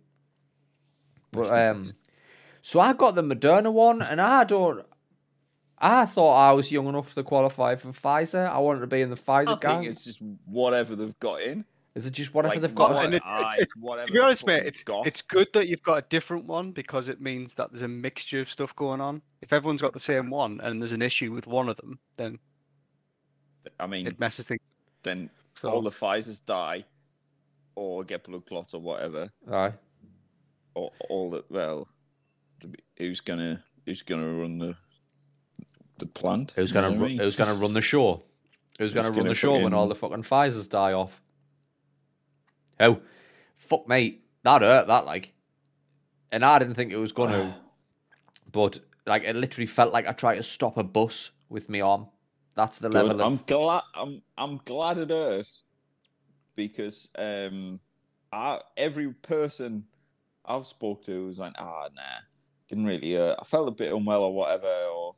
But um, so I got the Moderna one, and I don't. I thought I was young enough to qualify for Pfizer. I wanted to be in the I Pfizer think gang. it's just whatever they've got in. Is it just whatever Like, they've got? what- And it- it- it's whatever To be honest, mate, it's, got. it's good that you've got a different one because it means that there's a mixture of stuff going on. If everyone's got the same one and there's an issue with one of them, then I mean, it messes things. then So all the Pfizer's die, or get blood clots or whatever, Aye. or all the well, who's gonna who's gonna run the the plant? Who's You know gonna what I mean? who's gonna run the show? Who's gonna run gonna the show when all the fucking- fucking Pfizer's die off? Oh, fuck mate, that hurt. That like, and I didn't think it was gonna, but like it literally felt like I tried to stop a bus with me arm. That's the Good. level I'm glad. I'm I'm glad it hurt because um, I every person I've spoke to was like, ah, nah, didn't really hurt. I felt a bit unwell or whatever, or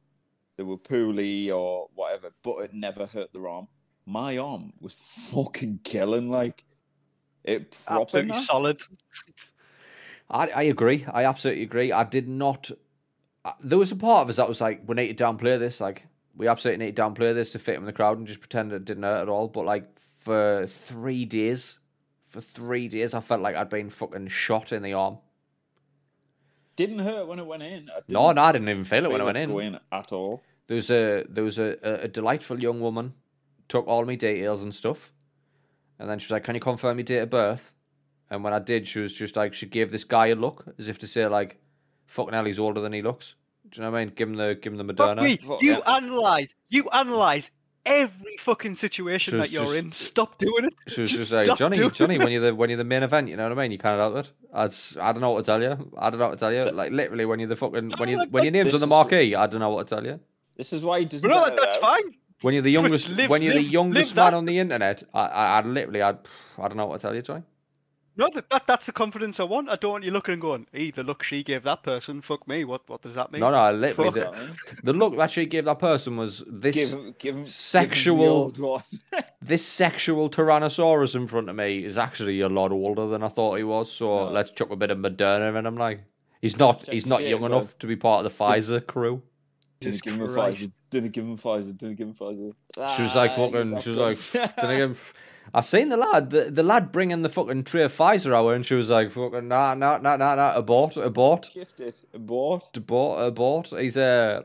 they were poorly or whatever, but it never hurt their arm. My arm was fucking killing. Like it proper absolutely knocked. solid. I, I agree. I absolutely agree. I did not. uh, There was a part of us that was like, we need to downplay this. Like, we absolutely need to downplay this to fit in the crowd and just pretend it didn't hurt at all. But like for three days, for three days, I felt like I'd been fucking shot in the arm. Didn't hurt when it went in. I No, no, I didn't even feel it when it went in at all. There was a there was a, a, a delightful young woman, took all my details and stuff, and then she was like, "Can you confirm your date of birth?" And when I did, she was just like, she gave this guy a look as if to say like, "Fucking hell, he's older than he looks." Do you know what I mean? Give him the give him the Fuck Moderna. me, you yeah. analyze, you analyze every fucking situation that you're just- in. Stop doing it. She was Just just like, Johnny, Johnny, when you're the when you're the main event, you know what I mean? You can't help it. I, just- I don't know what to tell you. I don't know what to tell you. Like literally, when you're the fucking oh when you like, when your name's this on the is- marquee, I don't know what to tell you. This is why he doesn't. No, that's out. fine. When you're the youngest, live- when you're the youngest man that- on the internet, I, I, I literally, I, I don't know what to tell you, Johnny. No, that, that that's the confidence I want. I don't want you looking and going, "Hey, the look she gave that person, fuck me." What what does that mean? No, no, literally, Fuck. the, the look that she gave that person was this Give him, give him Sexual- Give the old one. this sexual Tyrannosaurus in front of me is actually a lot older than I thought he was. So No. let's chuck a bit of Moderna in him. Like he's not, Check he's not date, young bud. enough to be part of the Pfizer crew. Jesus Didn't give him a Pfizer. Didn't give him Pfizer. Didn't give him Pfizer. She was like Ah, fucking. She was like, bastards. didn't give- I've seen the lad, the, the lad bringing the fucking tray of Pfizer out, and she was like, fucking, nah, nah, nah, nah, nah, abort, abort, Shifted. Abort. abort, abort. He's uh,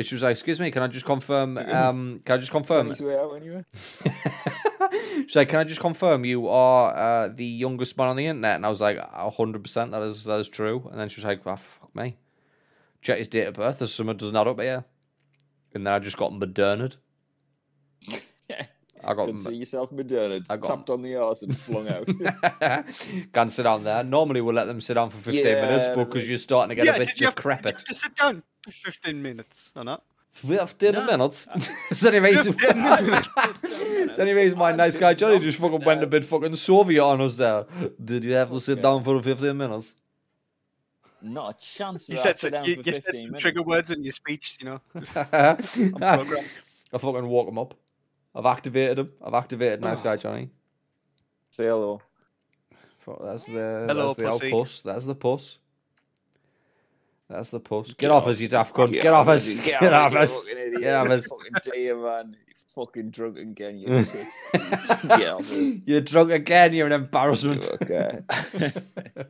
she was like, excuse me, can I just confirm, um, can I just confirm? Sent his way out anyway. She's like, can I just confirm you are uh, the youngest man on the internet? And I was like, hundred percent, that is that is true. And then she was like, well, fuck me. Check his date of birth. There's something does not add up here. And then I just got Moderned. I got. Can see yourself Moderna. I got- Tapped on the arse and flung out. Can't sit down there. Normally, we'll let them sit down for 15 Yeah, minutes, but they- because you're starting to get yeah, a bit did you, have, did you have to sit down for 15 minutes or not? 15 No. minutes? Uh, Is that any reason? 15 minutes. Is any reason my nice guy Johnny just fucking went a bit fucking Soviet on us there? Did you have to sit Okay. down for 15 minutes? Not a chance. You said sit so, down you, for you said 15 some minutes. trigger words in your speech, you know. I program. fucking woke him up. I've activated him. I've activated nice guy Johnny. Say hello. Fuck, That's the Hello, that's the old pussy. puss. That's the puss. That's the puss. Get, off us, you daft cunt. Get, Get off off us. us, Get, get off you us. fucking idiot. Get off us. Fucking dear man. You fucking drunk again, you tit. Get off us. You're drunk again. You're an embarrassment. Okay.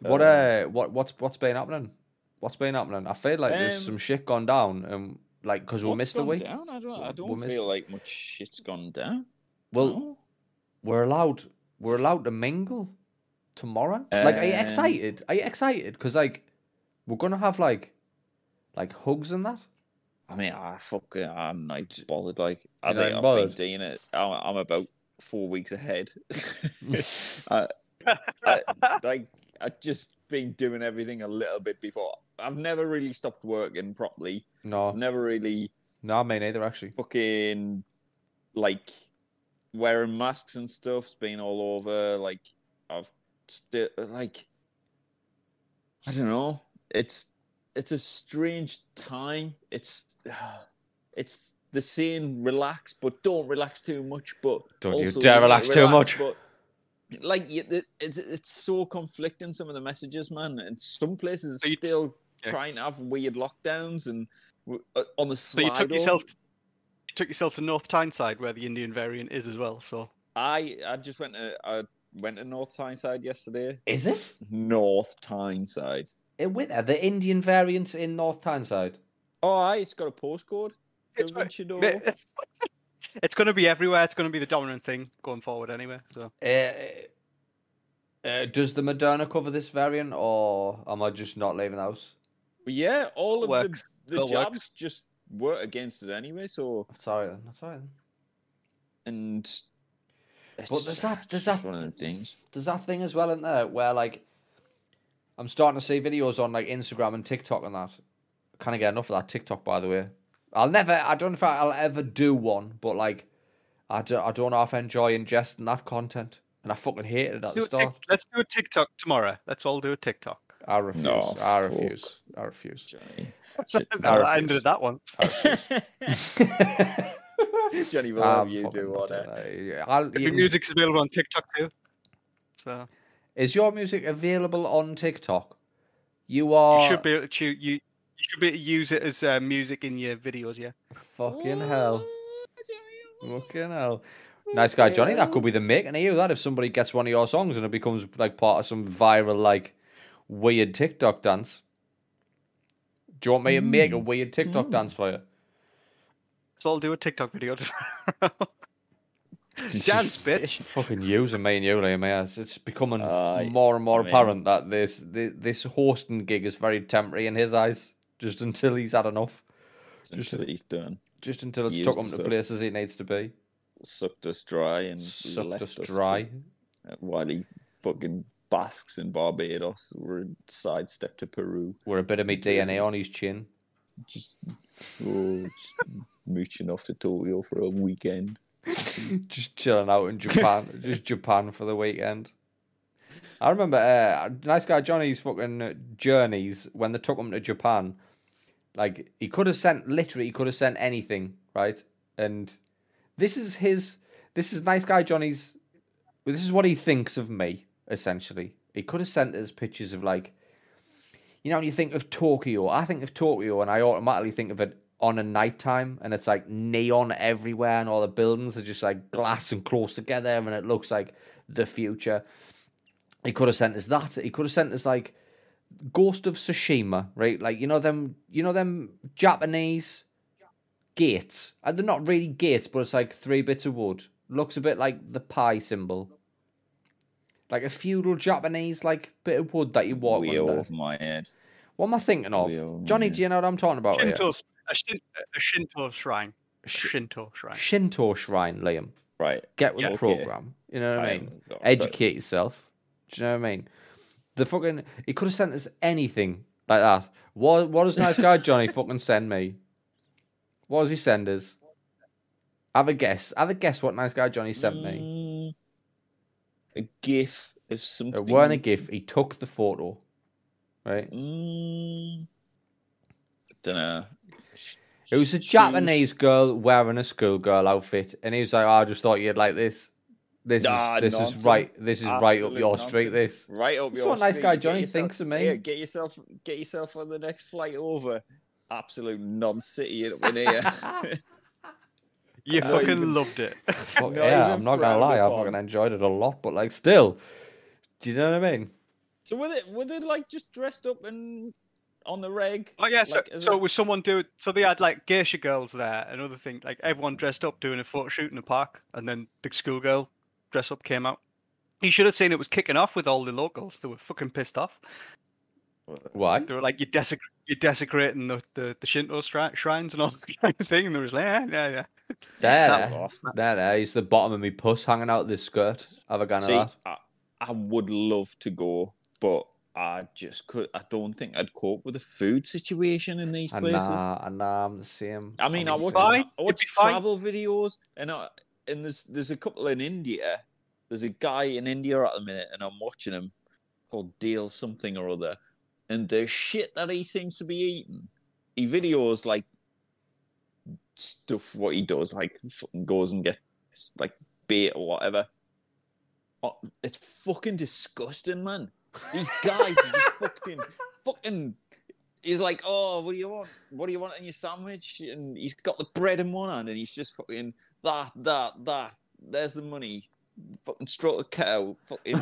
What uh, what what's what's been happening? What's been happening? I feel like there's Um, some shit gone down, and like because we What's missed a gone week. Down? I don't. I don't missed- feel like much shit's gone down. Well, No. we're allowed we're allowed to mingle tomorrow. like, are you Um, excited? Are you excited? Because like we're gonna have like like hugs and that. I mean, I fucking, I'm not bothered. Like, I You're think I've bothered? been doing it. I'm, I'm about four weeks ahead. I, I, like, I've just been doing everything a little bit before. I've never really stopped working properly. No, never really no, me neither. Actually, fucking like wearing masks and stuff's been all over. Like, I've still like, I don't know. It's it's a strange time. It's it's the same relax, but don't relax too much. But Don't you dare to relax too much. But like it's it's so conflicting. Some of the messages, man, and some places So are you just- still yeah. trying to have weird lockdowns and uh, On the So you took yourself, you took yourself to North Tyneside where the Indian variant is as well. So I I just went to I went to North Tyneside yesterday. Is it? North Tyneside. In winter, the Indian variant in North Tyneside. Oh, aye, it's got a postcode. It's Don't right. you know? Mate, it's, it's going to be everywhere. It's going to be the dominant thing going forward anyway. So Uh, uh, does the Moderna cover this variant, or am I just not leaving the house? Yeah, all of Works. the the Still jabs works. just work against it anyway. So Sorry then. That's all right then. and. It's But there's that- it's there's that- one of the things. There's that thing as well in there where like I'm starting to see videos on like Instagram and TikTok and that. Can't get enough of that TikTok, by the way. I'll never. I don't know if I'll ever do one, but like, I don't. I don't know if I enjoy ingesting that content, and I fucking hated it at let's the do, a start. tic- let's do a TikTok tomorrow. Let's all do a TikTok. I refuse. No, I fuck. refuse. I refuse. Johnny. Shit. I I ended that one. Johnny will ah, have I'm you do not on it. doing that. I'll- The you can- music's available on TikTok too. So Is your music available on TikTok? You are you should be able to you you should be use it as uh, music in your videos. Yeah. fucking hell. Fucking hell. Nice guy, Johnny. That could be the making of you. That if somebody gets one of your songs and it becomes like part of some viral, like weird TikTok dance. Do you want me to make a mm. weird TikTok mm. dance for you? So I'll do a TikTok video. Dance, bitch. Fucking using me and you, Liam. Yeah, it's, it's becoming Aye, more and more I mean- apparent that this, this this hosting gig is very temporary in his eyes. Just until he's had enough. Just until he's done. Just until it's Used took him to suck. places he needs to be. Sucked us dry and Sucked left us us dry. to- while he fucking basks in Barbados. We're sidestep to Peru. We're a bit of me DNA on his chin. Just, oh, just mooching off to Tokyo for a weekend. just chilling out in Japan, just Japan for the weekend. I remember uh, nice guy Johnny's fucking journeys when they took him to Japan. Like he could have sent literally, he could have sent anything, right? And this is his, this is nice guy Johnny's. This is what he thinks of me essentially. He could have sent us pictures of like, you know, when you think of Tokyo, I think of Tokyo, and I automatically think of it on a nighttime, and it's like neon everywhere, and all the buildings are just like glass and close together, and it looks like the future. He could have sent us that. He could have sent us like Ghost of Tsushima, right? Like you know them, you know them Japanese gates. And they're not really gates, but it's like three bits of wood. Looks a bit like the pi symbol, like a feudal Japanese like bit of wood that you walk Way under. over my head. What am I thinking of? Wheel, Johnny, do you know what I'm talking about? here? Shinto, a, Shin, a Shinto shrine. A Shinto shrine. Shinto shrine, Liam. Right. Get with Yeah. the Okay. program. You know what I I mean? Educate yourself. Do you know what I mean? The fucking he could have sent us anything like that. What what does nice guy Johnny fucking send me? What does he send us? Have a guess. Have a guess what nice guy Johnny sent me. Mm, a gif of something. It weren't a gif. He took the photo. Right? Mm, don't know. It was a Japanese girl wearing a schoolgirl outfit, and he was like, oh, "I just thought you'd like this. This Nah, is this nonsense. is right. This is right up Absolute your street. This." Right up That's your what nice guy Johnny yourself- thinks of me. Yeah, get yourself, get yourself on the next flight over. Absolute non-city up in here. You fucking even- loved it. Fuck Not yeah, I'm not gonna frowned lie, I fucking enjoyed it a lot, but like still, do you know what I mean? so were they, were they like just dressed up and on the reg? Oh yeah, so, Like, is so it- was someone do so they had like geisha girls there and other things like everyone dressed up doing a photo shoot in the park and then the schoolgirl dress up came out. You should have seen it was kicking off with all the locals. They were fucking pissed off. Why? They were like, "You're, desec- you're desecrating the, the, the Shinto stri- shrines and all that kind of thing." And they was like, "Yeah, yeah, yeah." There, there, there, there. He's the bottom of me puss hanging out of this skirt. Have a gun of See, that. I, I would love to go, but I just could. I don't think I'd cope with the food situation in these And places. nah, and nah, I'm the same. I mean, I I'm the watch. Fine, I watch be fine. travel videos, and I, and there's there's a couple in India. There's a guy in India at the minute, and I'm watching him called Deal something or other, and the shit that he seems to be eating, he videos like stuff what he does, like fucking goes and gets like bait or whatever. Oh, it's fucking disgusting, man. These guys are just fucking, fucking he's like, "Oh, what do you want? What do you want in your sandwich?" And he's got the bread in one hand, and he's just fucking that, that, that. There's the money. Fucking stroke a cow. Fucking,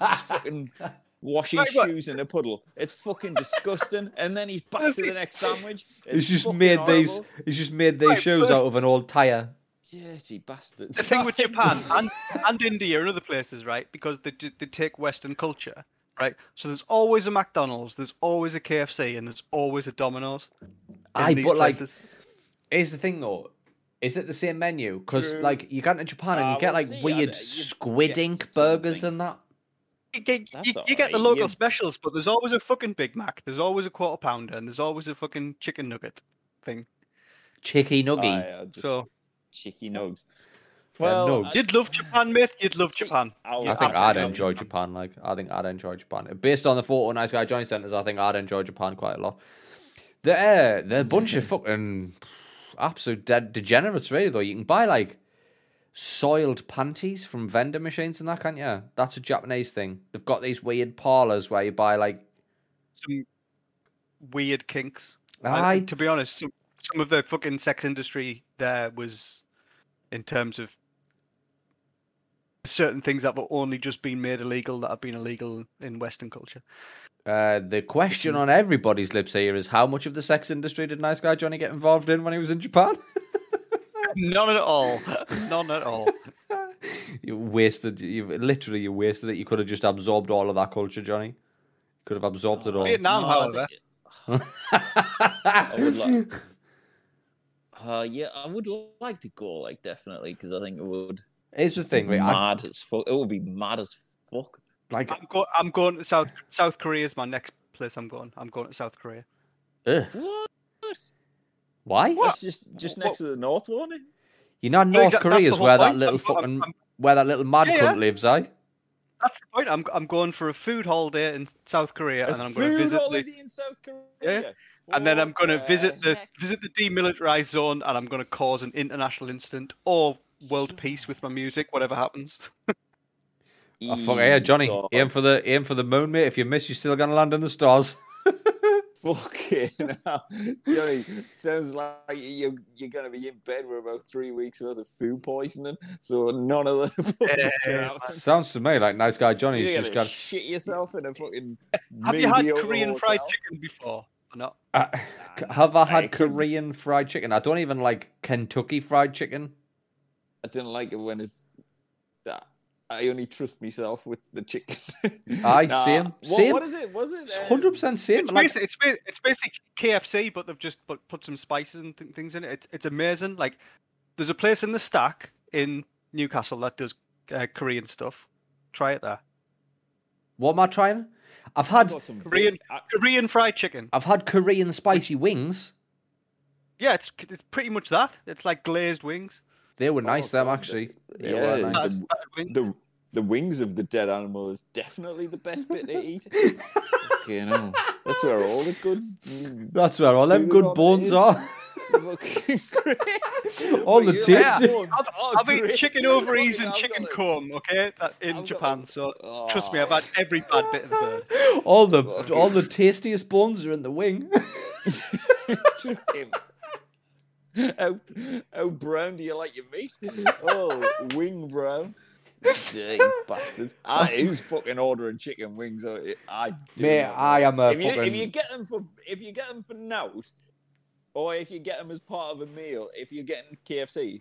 just fucking washing Right, what- shoes in a puddle. It's fucking disgusting. And then he's back to the next sandwich. He's It's just fucking made these. He's just made these Right, shoes but- out of an old tire. dirty bastards. the thing with Japan and, and India and other places, right? Because they they take Western culture, right? So there's always a McDonald's, there's always a KFC, and there's always a Domino's. in Aye, these but, like, places. Here's the thing though. Is it the same menu? Because like you get into Japan and Ah, you get like see, weird I- squid ink burgers something. and that. you get, That's you, you get the alright, local you- specials, but there's always a fucking Big Mac, there's always a quarter pounder, and there's always a fucking chicken nugget thing. Chicky nuggy. Aye, I just- So cheeky nugs. Yeah, Well, nugs. I- you'd love Japan, mate. You'd love See, Japan. I would I think I'd enjoy Japan. Like I think I'd enjoy Japan. Based on the photo nice guy Johnny sent us, I think I'd enjoy Japan quite a lot. They're they're a bunch of fucking absolute dead degenerates, really. Though you can buy like soiled panties from vending machines and that, can't you? That's a Japanese thing. They've got these weird parlors where you buy like Some weird kinks. Aye, to be honest, some, some of the fucking sex industry there was, in terms of certain things that were only just being made illegal that have been illegal in Western culture. Uh, the question on everybody's lips here is how much of the sex industry did nice guy Johnny get involved in when he was in Japan? None at all. None at all. you wasted. You literally you wasted it. You could have just absorbed all of that culture, Johnny. Could have absorbed it all. Vietnam, No, however, think- I would like. Uh, yeah, I would like to go, like definitely, because I think it would Here's the thing, be right? I- mad as fuck. It will be mad as fuck. like, I'm, go- I'm going to South South Korea is my next place. I'm going. I'm going to South Korea. ugh, What? why? That's just just What- next to the North one. You know, North exact- Korea is whole where that point. little I'm go- I'm- fucking I'm- where that little mad Yeah, cunt yeah. lives, eh? That's the point. I'm I'm going for a food holiday in South Korea, and then A I'm going to food visit the, in South Korea. Yeah. and then I'm going to visit the heck? visit the demilitarized zone, and I'm going to cause an international incident or world peace with my music, whatever happens. Oh, fuck yeah, Johnny. God. Aim for the aim for the moon, mate. If you miss, you're still gonna land in the stars. Fucking hell. Johnny, sounds like you're, you're going to be in bed with about three weeks worth of food poisoning, so none of the Yeah. Sounds to me like nice guy You're Johnny's just got. shit yourself in a fucking. Have you had mediocre Korean fried chicken before? Or not? Uh, have I had I couldn't- Korean fried chicken? I don't even like Kentucky fried chicken. I didn't like it when it's. that. I only trust myself with the chicken. Aye, same, What, same. what is it? Was it? It's um, hundred percent same. It's Like, basically, it's, it's basically KFC, but they've just put, put some spices and th- things in it. It's, it's amazing. Like, there's a place in the stack in Newcastle that does uh, Korean stuff. Try it there. what am I trying? I've had got some Korean, big- I- Korean fried chicken. I've had Korean spicy wings. Yeah, it's it's pretty much that. It's like glazed wings. They were nice, oh, them actually. They Oh, yeah, were nice. Battered- battered the the wings of the dead animal is definitely the best bit to eat. you know, that's where all the good, That's where all them good bones it. are. fucking great. All But the you taste- like bones are I've eaten chicken ovaries and chicken comb, okay, that, in I've got Japan. it. So trust me, I've had oh. every bad bit of the bird. All the all the tastiest bones are in the wing. How, how brown do you like your meat? Oh, wing brown. Dirty bastards. I, who's fucking ordering chicken wings? I, I do Mate. I am a if you, fucking. if you get them for if you get them for nout, or if you get them as part of a meal, if you're getting KFC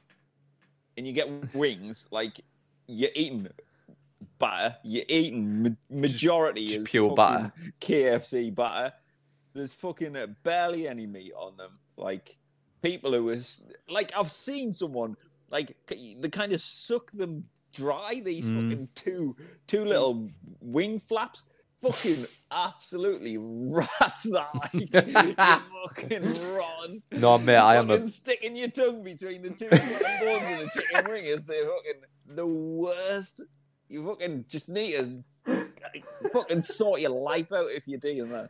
and you get wings, like you're eating batter, you're eating majority just is pure batter. KFC batter. There's fucking barely any meat on them. Like people who is like I've seen someone like they kind of suck them dry. These Mm. fucking two two little wing flaps. Fucking absolutely rats that like fucking rotten. no, mate, I am a. sticking your tongue between the two fucking bones in a chicken wing is the fucking the worst. You fucking just need to fucking sort your life out if you're doing that.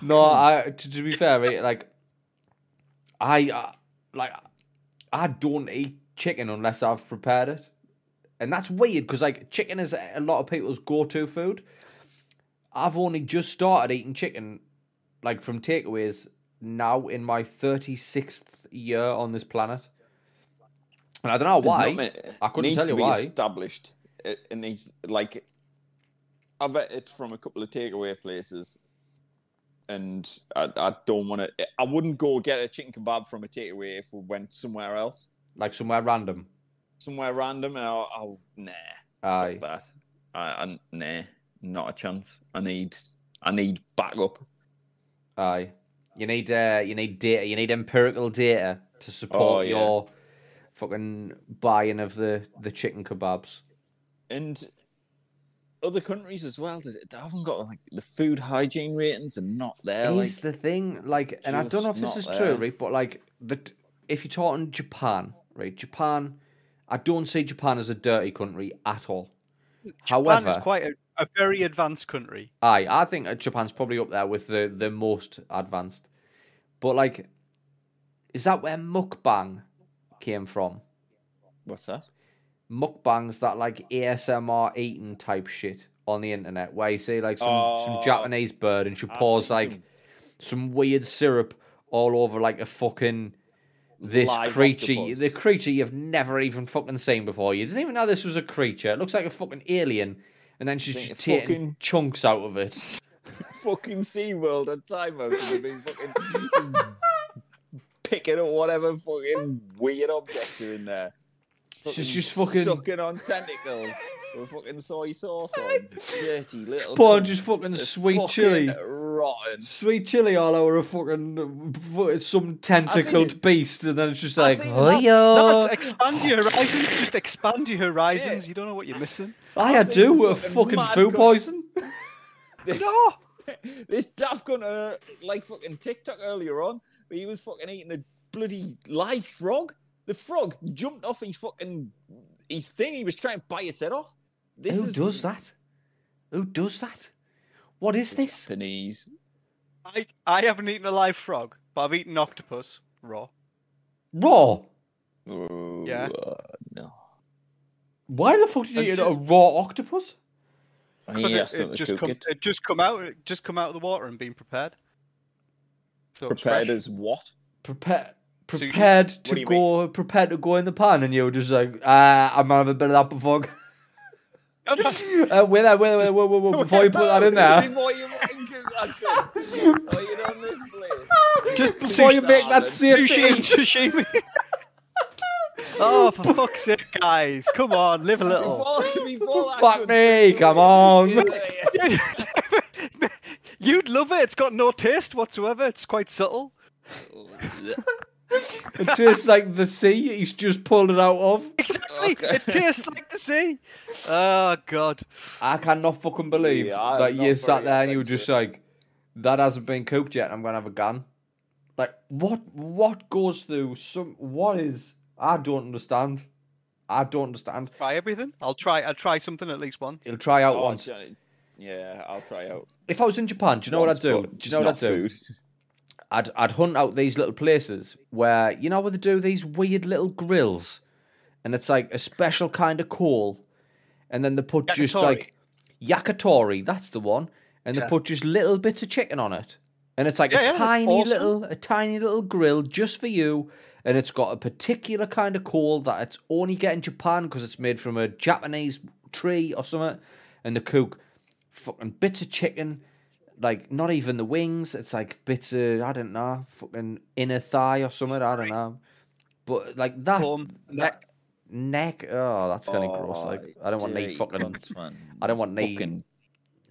No, I. To, to be fair, right, like, I uh, like, I don't eat chicken unless I've prepared it, and that's weird because like chicken is a lot of people's go-to food. I've only just started eating chicken, like from takeaways now in my 36th year on this planet. And I don't know why. not I couldn't tell you be why. Established. It, it needs like I've it from a couple of takeaway places, and I, I don't want to. I wouldn't go get a chicken kebab from a takeaway if we went somewhere else, Like somewhere random. somewhere random. And I'll, I'll nah, Aye. fuck that. I, I nah, not a chance. I need, I need backup. Aye. You need uh, you need data. You need empirical data to support Oh, yeah. your fucking buying of the the chicken kebabs. and other countries as well. They, they haven't got like the food hygiene ratings are not there. Like Is the thing like, and I don't know if this is not true, right? But like, the if you're talking Japan, right? Japan, I don't see Japan as a dirty country at all. Japan However, is quite a, a very advanced country. Aye, I think uh, Japan's probably up there with the, the most advanced. But like, is that where mukbang came from? what's that? Mukbangs that like ASMR eating type shit on the internet, where you see like some some Oh, Japanese bird and she pours like some some weird syrup all over like a fucking this live creature, octopus. the creature you've never even fucking seen before. You didn't even know this was a creature. It looks like a fucking alien, and then she's just taking fucking- chunks out of it. fucking SeaWorld at timeout and been fucking just picking up whatever fucking weird objects are in there. She's just fucking- sucking on tentacles with fucking soy sauce on. Dirty little. Pouring cunt. just fucking sweet fucking chili. Rotten. Sweet chili all over a fucking fu- some it. tentacled beast, and then it's just like, seen it. oh That's- yeah. expand your horizons. Just expand your horizons. You don't know what you're missing. I I had seen do this with fucking fucking food cunt. poison. No. this daft cunt on a like fucking TikTok earlier on, where he was fucking eating a bloody live frog. The frog jumped off his fucking his thing. He was trying to bite its head off. This Who is does that? Who does that? What is this? Japanese. I, I haven't eaten a live frog, but I've eaten octopus raw. Raw. Oh, Yeah. uh, no. Why the fuck did you eat a raw octopus? Because He it, it just come, it. it just come out, it just come out of the water and being prepared. So Prepared fresh. as what? Prepared. Prepared to do you go, prepared to go in the pan, and you were just like, ah, I'm have a bit of that before. uh, wait, wait, wait, wait, wait, wait, before you put that in there, Before you fucking that. Oh, you don't misplay. just before you make that sushi sashimi. oh, for fuck's sake, guys! Come on, live a little. Before, before Fuck me, come on. You'd love it. It's got no taste whatsoever. It's quite subtle. It tastes like the sea he's just pulled it out of. Exactly. Okay. It tastes like the sea. Oh God. I cannot fucking believe Yeah, that you sat very there and you were just like, that hasn't been cooked yet. I'm gonna have a gun. Like what? What goes through some? What is? I don't understand. I don't understand. Try everything. I'll try. I'll try something at least once. He'll try out Oh, once. Yeah, I'll try out. If I was in Japan, do you know Once, what I'd do? Do you know what I'd do? food. I'd I'd hunt out these little places where you know where they do these weird little grills, and it's like a special kind of coal, and then they put just like yakitori. That's the one, and they Yeah. put just little bits of chicken on it, and it's like Yeah, a yeah, tiny awesome. little a tiny little grill just for you, and it's got a particular kind of coal that it's only get in Japan because it's made from a Japanese tree or something, and they cook fucking bits of chicken like not even the wings. It's like bits of I don't know, fucking inner thigh or something. I don't know, but like that Plum, that neck. Oh, that's kind of oh, gross. Like I don't want eat fucking. I don't want eat- fucking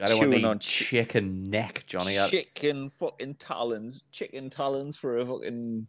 I don't want chewing on chicken neck, Johnny. Chicken fucking talons, chicken talons for a fucking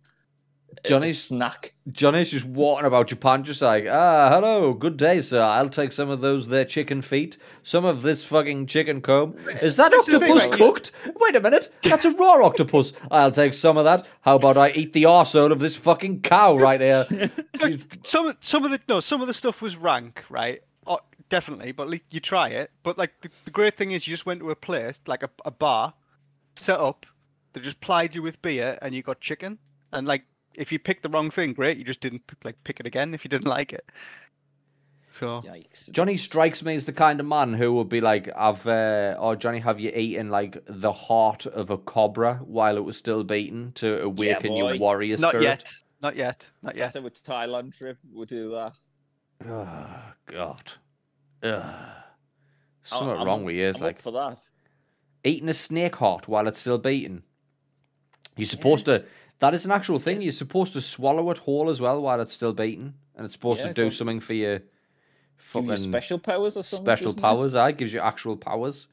Johnny's snack. Johnny's just walking about Japan, just like, ah, hello, good day, sir. I'll take some of those there chicken feet, some of this fucking chicken comb. Is that This is the thing, octopus cooked? Wait a minute, that's a raw octopus. I'll take some of that. How about I eat the arsehole of this fucking cow right here? some of- some of the no, some of the stuff was rank, right? Oh, definitely, but like, you try it. But like the, the great thing is, you just went to a place like a, a bar, set up. They just plied you with beer, and you got chicken. And like, if you picked the wrong thing, great. You just didn't like pick it again if you didn't like it. So Yikes! Johnny That's- strikes me as the kind of man who would be like, "I've, uh, oh Johnny, have you eaten like the heart of a cobra while it was still beating to awaken your boy. warrior not spirit?" yet, not yet, not yet. That's our Thailand trip. We'll do that. Oh God, Ugh. something I'm- wrong with you. It's like for that. eating a snake heart while it's still beating. You're supposed to. That is an actual thing. You're supposed to swallow it whole as well while it's still beaten, and it's supposed Yeah, to do go- something for your fucking you special powers or something. special doesn't it? powers. I gives you actual powers.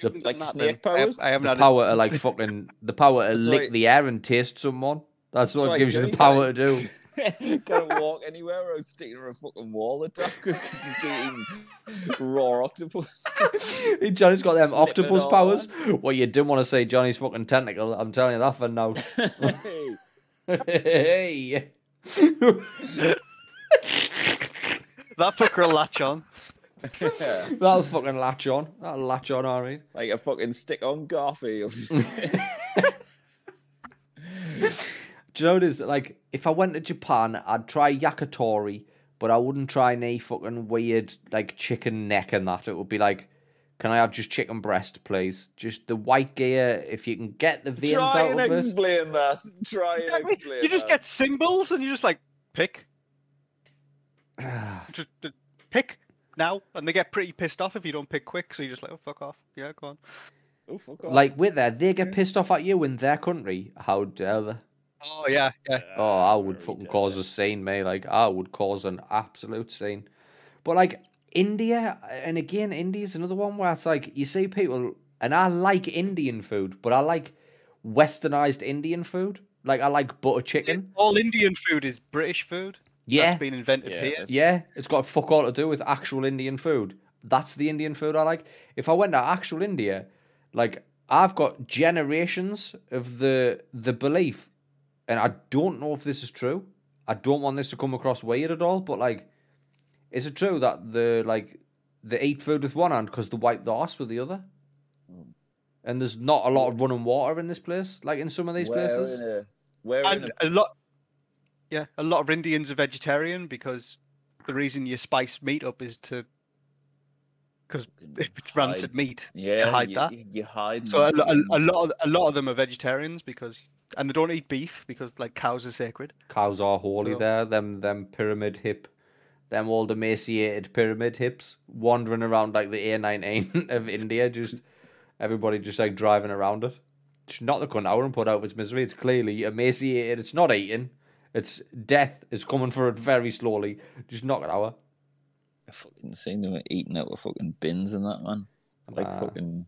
The, Like done that snake then. Powers? I haven't the had it- power to like fucking the power to That's lick right. the air and taste someone. That's, what right, gives you the power to do. Can't walk anywhere without sticking to a fucking wall at that because he's eating raw octopus. Johnny's got them Slip octopus all powers. Well, you didn't want to say Johnny's fucking tentacle. I'm telling you that for now. Hey, hey. That fucker will latch on. That'll fucking latch on. That'll latch on, alright. like a fucking stick on Garfield. Do you know what it is? Like, if I went to Japan, I'd try yakitori, but I wouldn't try any fucking weird, like, chicken neck and that. It would be like, can I have just chicken breast, please? Just the white gear, if you can get the veins Try out and of it. explain that. Try and explain. You just that. get symbols and you just like pick, just uh, pick now, and they get pretty pissed off if you don't pick quick. So you're just like, oh fuck off, yeah, go on. Oh, fuck off. Like, with that, they get pissed off at you in their country. How dare they? Oh yeah, yeah. Oh, I would very fucking cause they. a scene, mate. Like, I would cause an absolute scene. But, like, India, and again, India's another one where it's like, you see people, and I like Indian food, but I like westernized Indian food. Like, I like butter chicken. All Indian food is British food. Yeah. that's been invented Yeah, here. it's- Yeah, it's got fuck all to do with actual Indian food. That's the Indian food I like. If I went to actual India, like I've got generations of the the belief, and I don't know if this is true. I don't want this to come across weird at all, but like, is it true that the like they eat food with one hand because they wipe the arse with the other? Hmm. And there's not a lot of running water in this place, like in some of these We're places. in a, we're in a, a lot, yeah, a lot of Indians are vegetarian because the reason you spice meat up is to because mm, if it's rancid Hide. meat, yeah, you hide you, that. You, you hide. So a, a, a lot of a lot of them are vegetarians because and they don't eat beef because like cows are sacred. Cows are holy So- there. Them them pyramid hip, them old emaciated pyramid hips wandering around like the A19 of India. Just everybody just like driving around it. Just knock the cunt out and put out of its misery. It's clearly emaciated. It's not eating. It's death is coming for it very slowly. Just knock it out. I fucking seen them eating out of fucking bins and that man. Like Nah. fucking.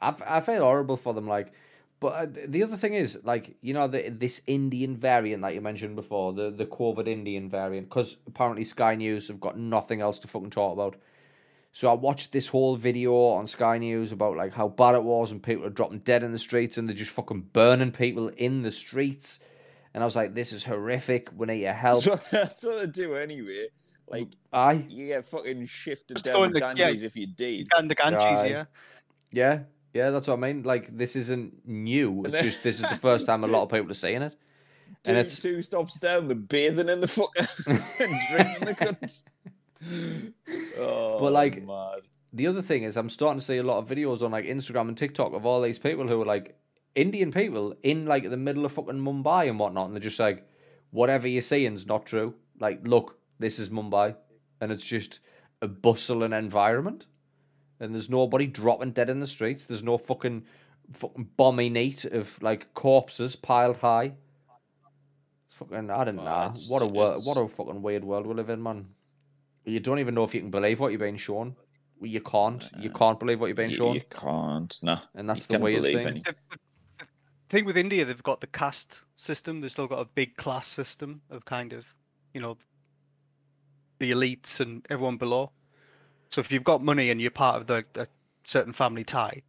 I, I feel horrible for them. Like, but uh, the other thing is, like, you know, the, this Indian variant that you mentioned before, the the COVID Indian variant, because apparently Sky News have got nothing else to fucking talk about. So I watched this whole video on Sky News about like how bad it was, and people are dropping dead in the streets, and they're just fucking burning people in the streets. And I was like, this is horrific. We need your help. That's what, that's what they do anyway. Like Aye, you get fucking shifted Just down in the the- yeah. Ganges if you did. And the Ganges, Aye. yeah. yeah, yeah. That's what I mean. Like, this isn't new. It's then- just this is the first time a lot of people are seeing it. Two, And it's two stops down, they're bathing in the fuck and drinking the cunt. Oh, like, mad. the other thing is I'm starting to see a lot of videos on like Instagram and TikTok of all these people who are like Indian people in like the middle of fucking Mumbai and whatnot, and they're just like, whatever you're saying's not true. Like, look, this is Mumbai, and it's just a bustling environment, and there's nobody dropping dead in the streets. There's no fucking fucking bomby neat of like corpses piled high. It's fucking I don't Well, know. What a wor- what a fucking weird world we live in, man. You don't even know if you can believe what you're being shown. You can't. You can't believe what you're being You, shown, you can't, nah. and that's you the can't weird believe thing. any- The, the thing with India, they've got the caste system. They've still got a big class system of kind of, you know, the elites and everyone below. So if you've got money and you're part of the a certain family tie,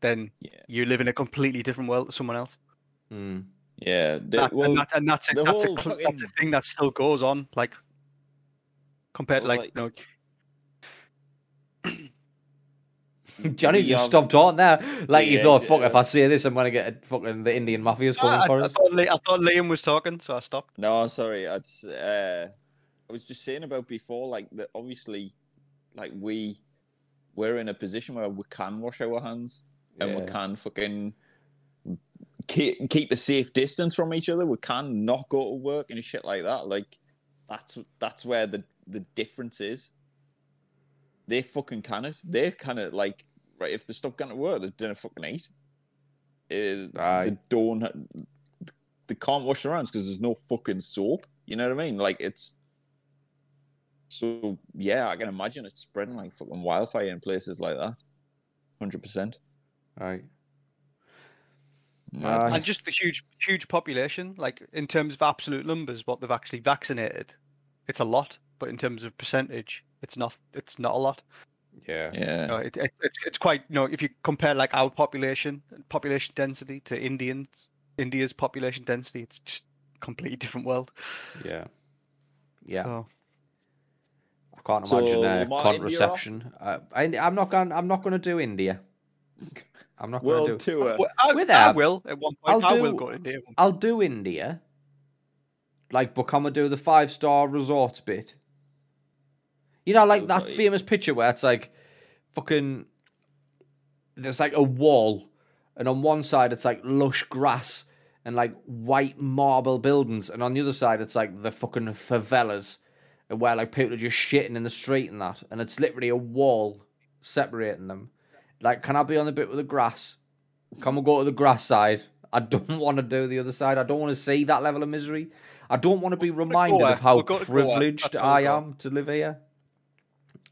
then Yeah. you live in a completely different world to someone else. Mm. Yeah, the- That, well, and, that, and that's a, the that's, a, whole cl- that's a thing that still goes on, like compared to Well, like, you know, Johnny we just stopped talking there. Like you thought, fuck, yeah. if I say this, I'm gonna get a fucking the Indian mafia's coming I, for I us. thought, Li- I thought Liam was talking, so I stopped. No, sorry, it's uh, I was just saying about before, like that. Obviously, like we we're in a position where we can wash our hands and we Yeah. can fucking keep, keep a safe distance from each other. We can not go to work and shit like that. Like that's that's where the the difference is. They fucking can it. They kind of like right if they stop going to work, they don't fucking eat. Uh, they don't. They can't wash their hands because there's no fucking soap. You know what I mean? Like it's. So yeah, I can imagine it's spreading like fucking wildfire in places like that. Hundred percent. Right. Mad. And just the huge, huge population. Like in terms of absolute numbers, what they've actually vaccinated, it's a lot. But in terms of percentage, it's not. It's not a lot. Yeah. Yeah. No, it, it, it's it's quite. You know, if you compare like our population, population density to Indians, India's population density, it's just completely different world. Yeah. Yeah. So, I can't So, imagine uh, Lamar, India off? contraception. Uh, I, I'm not going. I'm not going to do India. I'm not going to do. tour. Well, I, With I that, will at one I'll point. I will do- go to India. at one I'll do India. Like, but can we do the five star resorts bit? You know, like that famous picture where it's like, fucking. There's like a wall, and on one side it's like lush grass and like white marble buildings, and on the other side it's like the fucking favelas, and where like people are just shitting in the street and that, and it's literally a wall separating them. Like, can I be on the bit with the grass? Can we go to the grass side? I don't want to do the other side. I don't want to see that level of misery. I don't want to be reminded of how We'll go to Goa. privileged That's where we'll I am to live here.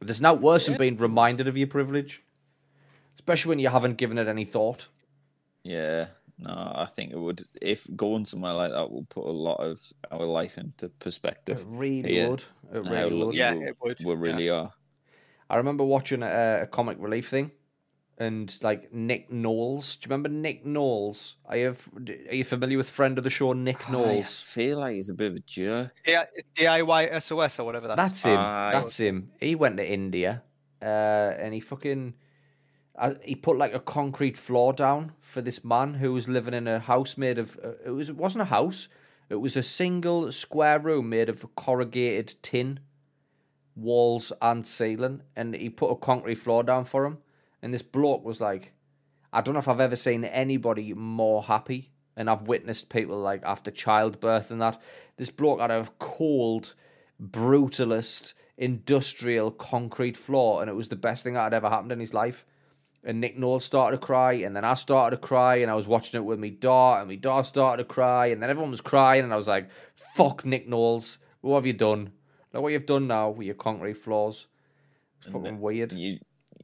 There's no worse than being reminded of your privilege, especially when you haven't given it any thought. Yeah, no, I think it would. If going somewhere like that will put a lot of our life into It perspective. really Yeah. would. It really would. Yeah, we, it would, we yeah. really are. I remember watching a, a comic relief thing, and like Nick Knowles. Do you remember Nick Knowles? Are you are you familiar with friend of the show Nick I Knowles? feel like he's a bit of a jerk. Yeah, DIY SOS or whatever that's. That's him. Aye. That's him. He went to India, uh, and he fucking he put like a concrete floor down for this man who was living in a house made of. Uh, it was it wasn't a house. It was a single square room made of corrugated tin, walls and ceiling, and he put a concrete floor down for him. And this bloke was like, I don't know if I've ever seen anybody more happy. And I've witnessed people like after childbirth and that. This bloke had a cold, brutalist, industrial concrete floor, and it was the best thing that had ever happened in his life. And Nick Knowles started to cry, and then I started to cry, and I was watching it with me daughter, and my daughter started to cry, and then everyone was crying, and I was like, "Fuck Nick Knowles, what have you done? Look what you've done now with your concrete floors. It's fucking weird." You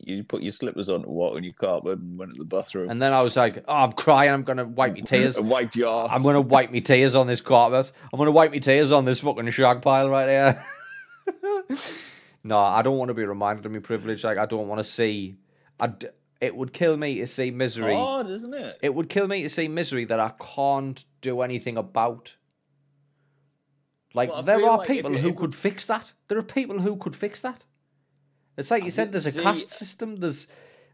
you put your slippers on to walk on your carpet and went to the bathroom. And then I was like, "Oh, I'm crying. I'm gonna wipe my tears. and wiped your ass. I'm gonna wipe my tears on this carpet. I'm gonna wipe my tears on this fucking shag pile right here." no, I don't want to be reminded of my privilege. Like I don't want to see. I d- it would kill me to see misery. hard, isn't it? It would kill me to see misery that I can't do anything about. Like Well, there are like people you- who if we- could fix that. There are people who could fix that. It's like you said. There's a see- caste system. There's,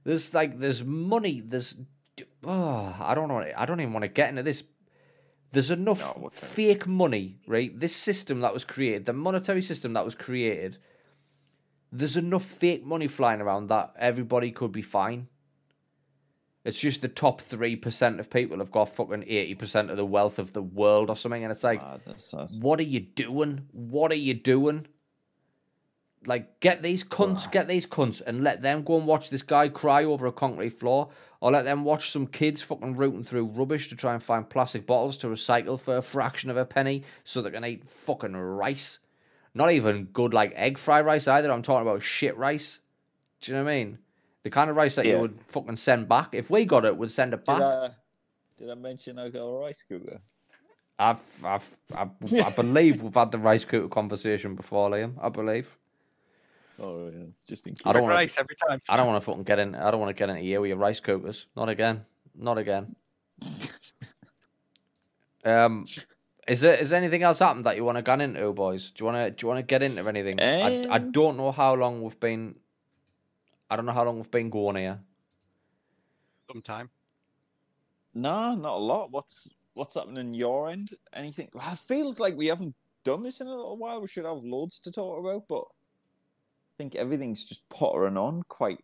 there's like there's money. There's, oh, I don't know. I don't even want to get into this. There's enough No, what fake money, right? This system that was created, the monetary system that was created. There's enough fake money flying around that everybody could be fine. It's just the top three percent of people have got fucking eighty percent of the wealth of the world or something, and it's like, ah, Madness, what are you doing? What are you doing? Like, get these cunts, get these cunts, and let them go and watch this guy cry over a concrete floor, or let them watch some kids fucking rooting through rubbish to try and find plastic bottles to recycle for a fraction of a penny so they can eat fucking rice. Not even good, like egg fried rice either. I'm talking about shit rice. Do you know what I mean? The kind of rice that you would fucking send back. If we got it, we'd send it Did back. I, did I mention I got a rice cooker? I've, I've, I, I believe we've had the rice cooker conversation before, Liam. I believe. Oh, yeah, just in case. I don't want to. rice every time. I don't want to fucking get in. I don't want to get into here with your rice cookers. Not again. Not again. um, is there is there anything else happened that you want to get into, boys? Do you want to do you want to get into anything? I, I Um, don't know how long we've been. I don't know how long we've been going here. Sometime. No, not a lot. What's what's happening on your end? Anything? It feels like we haven't done this in a little while. We should have loads to talk about, but I think everything's just pottering on quite.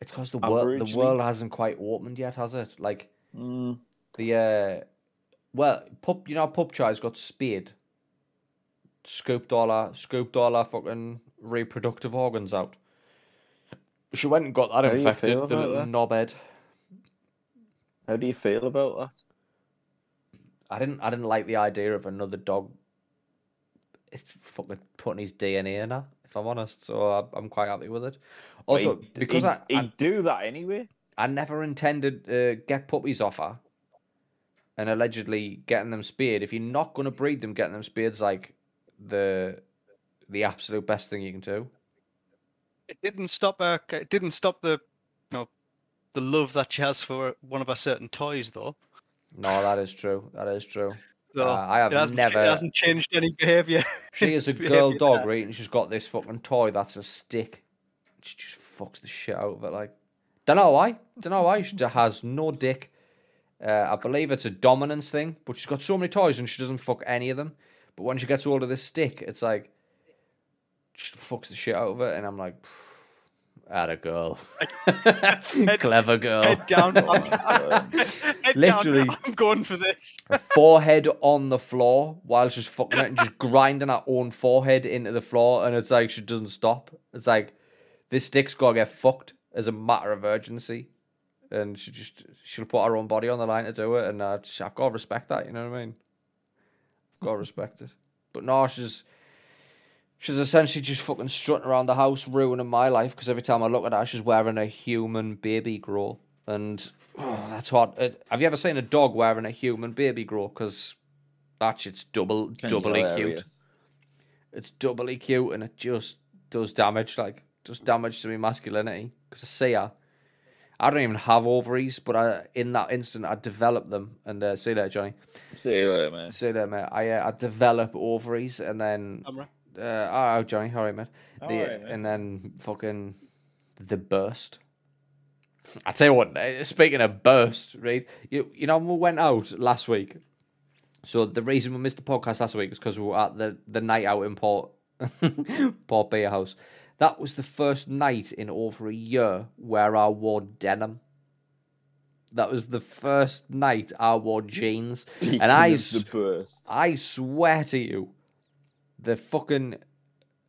It's because the world the world hasn't quite opened yet, has it? Like Mm, the uh, well, pup, you know, pup chai's got spayed, scooped all our scooped all our fucking reproductive organs out. She went and got that How infected, the little that? knobhead. how do you feel about that? I didn't I didn't like the idea of another dog. It's fucking putting his DNA in her, if I'm honest. So I, I'm quite happy with it. Also, He'd- because he'd, I, do that anyway. I never intended to get puppies off her, and allegedly getting them speared. If you're not going to breed them, getting them speared is like the the absolute best thing you can do. It didn't stop her. It didn't stop the, you know, the love that she has for one of her certain toys, though. No, that is true. That is true. So Uh, I have it never- It hasn't changed any behaviour. She is a girl dog, there. right? And she's got this fucking toy that's a stick. She just fucks the shit out of it. Like, don't know why. Don't know why. She has no dick. Uh, I believe it's a dominance thing, but she's got so many toys and she doesn't fuck any of them. But when she gets hold of this stick, it's like fucks the shit out of it, and I'm like, at a girl, clever girl. Head down. I'm, head Literally. Down, I'm going for this. forehead on the floor while she's fucking it and just grinding her own forehead into the floor, and it's like she doesn't stop. It's like this stick's gotta get fucked as a matter of urgency, and she just she'll put her own body on the line to do it, and uh, I've got to respect that. You know what I mean? I've got to respect it. But no, she's she's essentially just fucking strutting around the house, ruining my life because every time I look at her, she's wearing a human baby grow, and oh, that's what. It, have you ever seen a dog wearing a human baby grow? Because that shit's double Kinda doubly cute. It's doubly cute, and it just does damage, like does damage to my masculinity. Because I see her. I don't even have ovaries, but I, in that instant, I develop them. And uh, see you later, Johnny. See you later, man. See you later, mate. I, uh, I develop ovaries, and then Camera. Uh, oh, Johnny, all right, mate. The, Alright, mate. and then fucking the burst. I tell you what. uh, Speaking of burst, right? You you know we went out last week. So the reason we missed the podcast last week is because we were at the the night out in Port Port Beer House. That was the first night in over a year where I wore denim. That was the first night I wore jeans, and I of the burst. I swear to you, the fucking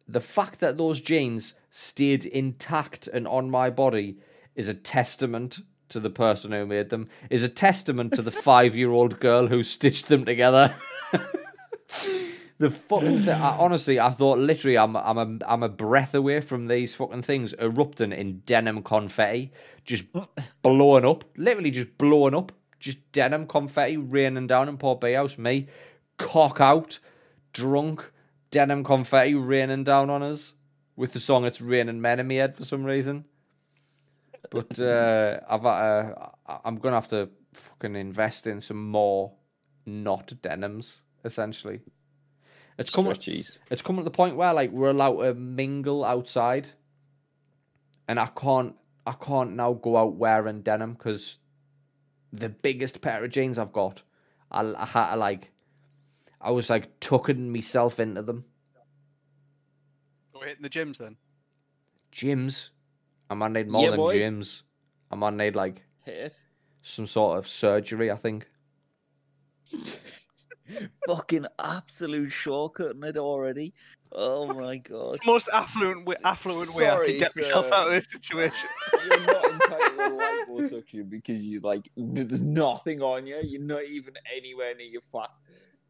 the fact that those jeans stayed intact and on my body is a testament to the person who made them. Is a testament to the five-year-old girl who stitched them together. the fucking thing, I, honestly, I thought literally I'm I'm a I'm a breath away from these fucking things erupting in denim confetti, just blowing up, literally just blowing up, just denim confetti raining down in Port Bay House. Me, cock out, drunk, denim confetti raining down on us with the song "It's Raining Men" in my head for some reason. But uh, I've uh, I'm gonna have to fucking invest in some more not denims. Essentially, it's coming. Stretchies. It's coming to the point where like we're allowed to mingle outside, and I can't. I can't now go out wearing denim because the biggest pair of jeans I've got, I, I had to like. I was like tucking myself into them. We're hitting the gyms then. Gyms. I might need more Yeah, than boy. gyms. I might need like Hit it. some sort of surgery. I think. Fucking absolute shortcutting it already. Oh my god. It's the most affluent way, affluent way I Sorry, can get myself sir. out of this situation. You're not entitled to liposuction because you like n- there's nothing on you. You're not even anywhere near your fat.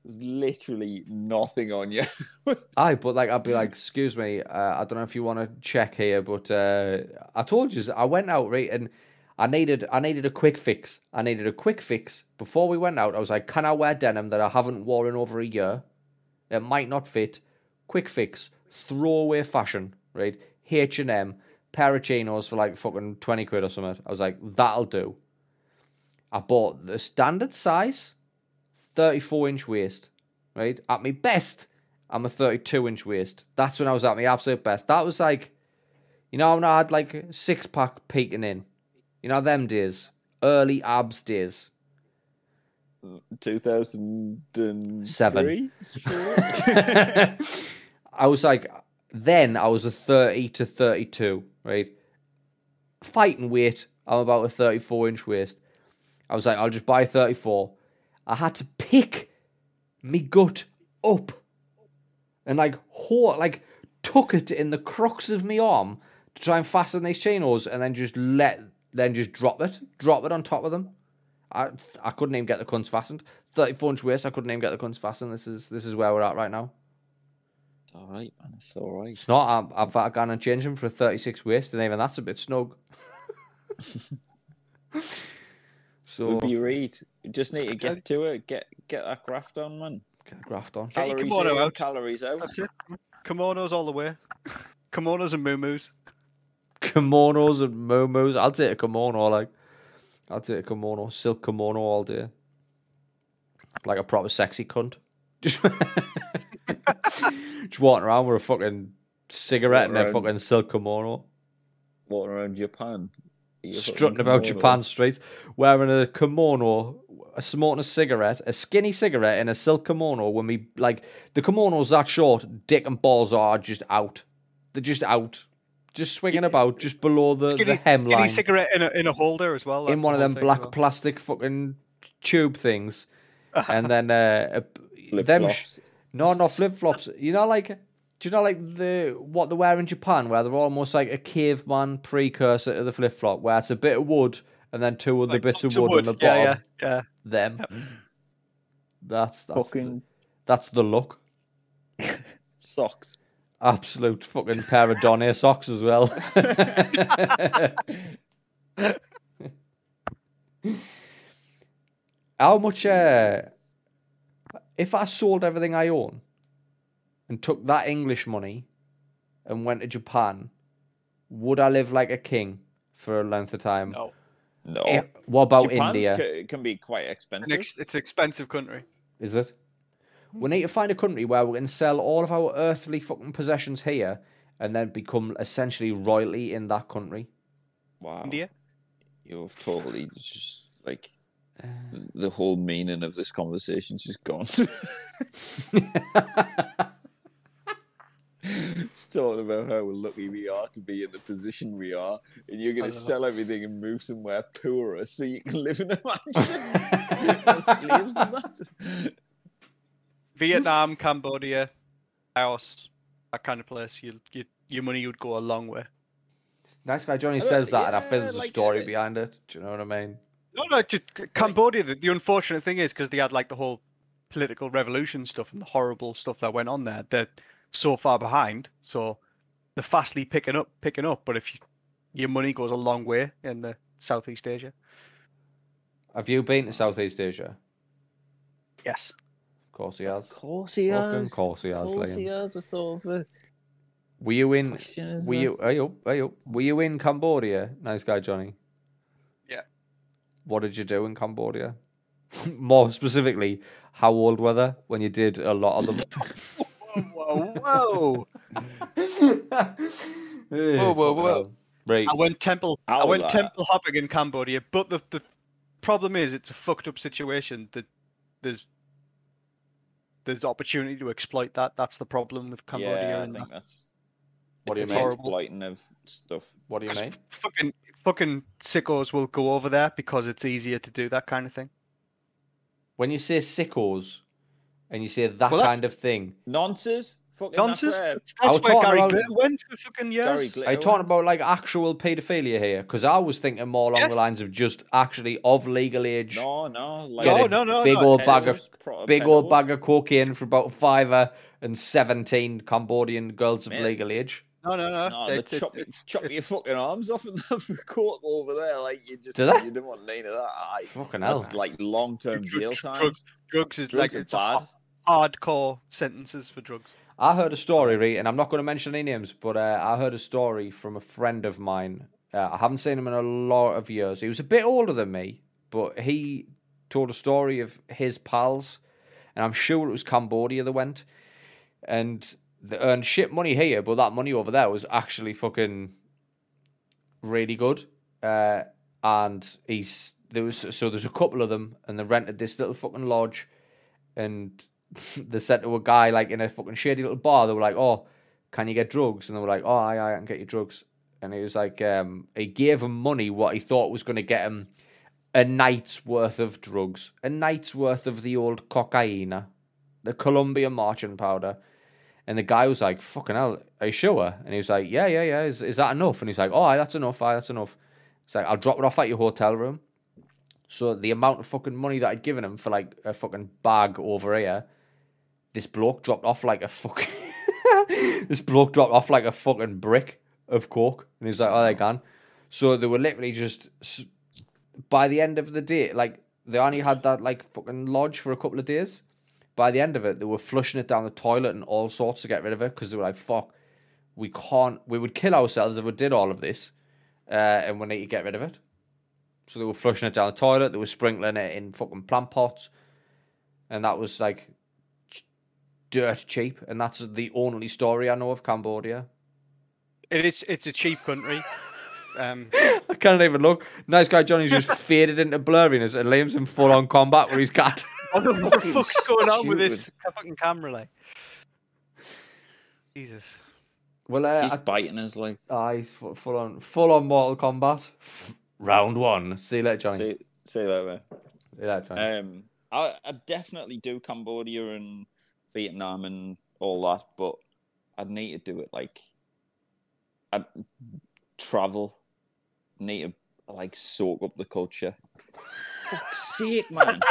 There's literally nothing on you. Aye, but like I'd be like, excuse me, uh, I don't know if you want to check here, but uh, I told you I went out right and I needed I needed a quick fix. I needed a quick fix before we went out. I was like, can I wear denim that I haven't worn in over a year? It might not fit. Quick fix, throwaway fashion, right? H and M, pair of chinos for like fucking twenty quid or something. I was like, that'll do. I bought the standard size, thirty-four inch waist, right? At my best, I'm a 32 inch waist. That's when I was at my absolute best. That was like, you know, when I had like six pack peeking in. You know, them days. Early abs days. 2007. I was like, then I was a 30 to 32, right? Fighting weight, I'm about a 34 inch waist. I was like, I'll just buy 34. I had to pick me gut up and like hold, like tuck it in the crux of my arm to try and fasten these chinos and then just let, then just drop it, drop it on top of them. I, I couldn't even get the cunts fastened. 34 inch waist, I couldn't even get the cunts fastened. This is this is where we're at right now. It's all right, man. It's all right. It's not. I've, I've gone and changed them for a 36 waist, and even that's a bit snug. so Would be read. You just need to get to it. Get get that graft on, man. get a graft on. Get your Calories kimono in, out. calories out. That's it. Kimonos all the way. Kimonos and moo Kimonos and momos. I'll take a kimono. Like, I'll take a kimono, silk kimono all day. Like a proper sexy cunt. Just, just walking around with a fucking cigarette and a fucking silk kimono. Walking around Japan. Strutting fucking about kimono. Japan streets wearing a kimono, a smoking a cigarette, a skinny cigarette in a silk kimono. When we like the kimono's that short, dick and balls are just out. They're just out, just swinging about just below the, Skinny, the skinny cigarette in a, in a holder as well. in one of them black well. plastic fucking tube things, and then uh, a, them sh- no, not flip flops. You know, like, do you know, like the what they wear in Japan, where they're almost like a caveman precursor to the flip flop, where it's a bit of wood and then two other Like bits of blocks wood, on the yeah, bottom. Yeah, yeah. Them. That's that's Fucking the, that's the look. socks. Absolute fucking pair of Donna socks as well. How much? Uh, if I sold everything I own and took that English money and went to Japan, would I live like a king for a length of time? No. No. Eh, what about Japan's India? ca- can be quite expensive. ex- it's an expensive country. Is it? We need to find a country where we can sell all of our earthly fucking possessions here and then become essentially royalty in that country. wow. India. You've totally just like the whole meaning of this conversation's just gone. It's talking about how lucky we are to be in the position we are, and you're going I to know. sell everything and move somewhere poorer so you can live in a mansion. Slaves and that. Vietnam, Cambodia, Laos, that kind of place. You, you, your money would go a long way. Nice guy Johnny says that, and I feel yeah, there's a story uh, behind it. Do you know what I mean? No, no, just Cambodia. The, the unfortunate thing is because they had like the whole political revolution stuff and the horrible stuff that went on there. They're so far behind, so they're fastly picking up, picking up. But if you, your money goes a long way in the Southeast Asia, Have you been to Southeast Asia? yes, Of course he has. Of course he Fucking has. course he has, Of course Liam. he has. What sort of a Were you in? Were you? Are you? Are you? Were you in Cambodia? Nice guy Johnny. Yeah. What did you do in Cambodia? More specifically, how old were they when you did a lot of them? whoa, whoa! whoa, whoa, whoa. Right. I went temple. I Ow, went lad. temple hopping in Cambodia, but the the problem is it's a fucked up situation. That there's there's opportunity to exploit that. That's the problem with Cambodia. yeah, I and think that. that's. What do you mean? Exploiting of stuff. What do you 'Cause mean? Fucking fucking sickos will go over there because it's easier to do that kind of thing. When you say sickos, and you say that Well, that- kind of thing, Nonsense. Fucking Nonsense. That's where That's, I was where talking Gary about- Glitter went for fucking years. Gary Glitter are you talking about like actual paedophilia here? Because I was thinking more along Yes. the lines of just actually of legal age. No, no. Like No, no, no, big no, old it's- bag of Pedos, proper big old bag of cocaine for about a fiver uh, and seventeen Cambodian girls of legal age. No, no, no. No, they It's- it's- chop, it's- chop your fucking arms off and the court over there. Like you just, Do they? you didn't want any of that. Aye. Fucking hell. That's like long term Dr- jail dr- time. drugs- Drugs is Drugs like are it's bad. Ha- hardcore sentences for drugs. I heard a story, right, and I'm not going to mention any names, but uh, I heard a story from a friend of mine. Uh, I haven't seen him in a lot of years. He was a bit older than me, but he told a story of his pals, and I'm sure it was Cambodia they went, and they earned shit money here, but that money over there was actually fucking really good. Uh, and he's there was so there's a couple of them, and they rented this little fucking lodge, and they said to a guy like in a fucking shady little bar, they were like, "Oh, can you get drugs?" And they were like, "Oh, I, I can get you drugs." And he was like, um, he gave him money what he thought was going to get him a night's worth of drugs, a night's worth of the old cocaine, the Colombian marching powder. And the guy was like, "Fucking hell, are you sure?" And he was like, "Yeah, yeah, yeah. Is, is that enough?" And he's like, "Oh, aye, that's enough. Aye, that's enough." It's like, "I'll drop it off at your hotel room." So the amount of fucking money that I'd given him for like a fucking bag over here, this bloke dropped off like a fucking. this bloke dropped off like a fucking brick of coke, and he's like, "Oh, they can." So they were literally just by the end of the day, like they only had that like fucking lodge for a couple of days. By the end of it, they were flushing it down the toilet and all sorts to get rid of it because they were like, "Fuck, we can't. We would kill ourselves if we did all of this, uh, and we need to get rid of it." So they were flushing it down the toilet. They were sprinkling it in fucking plant pots, and that was like dirt cheap. And that's the only story I know of Cambodia. It is. It's a cheap country. Um, I can't even look. Nice guy Johnny's just faded into blurriness and Liam's in full on combat where he's cat. I don't know what the fuck's going on with this fucking camera, like. Jesus. Well, uh, He's I- biting us like. ah, he's fu- full on, full on Mortal Kombat. Round one. See you later, Johnny. See Say, say that way. you later, Johnny. Um, I, I definitely do Cambodia and Vietnam and all that, but I'd need to do it like I'd travel, need to like soak up the culture. Fuck's sake, man!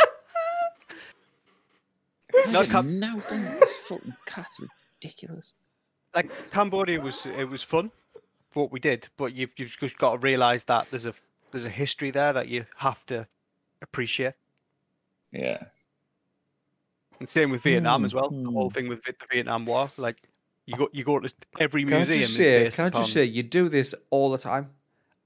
No, Cam- now this fucking cat's ridiculous. like Cambodia was it was fun for what we did, but you've you've just got to realise that there's a there's a history there that you have to appreciate. Yeah, And same with Vietnam as well. The Hmm. whole thing with the Vietnam War, like you go you go to every can I just say, based can I just say, you do this all the time,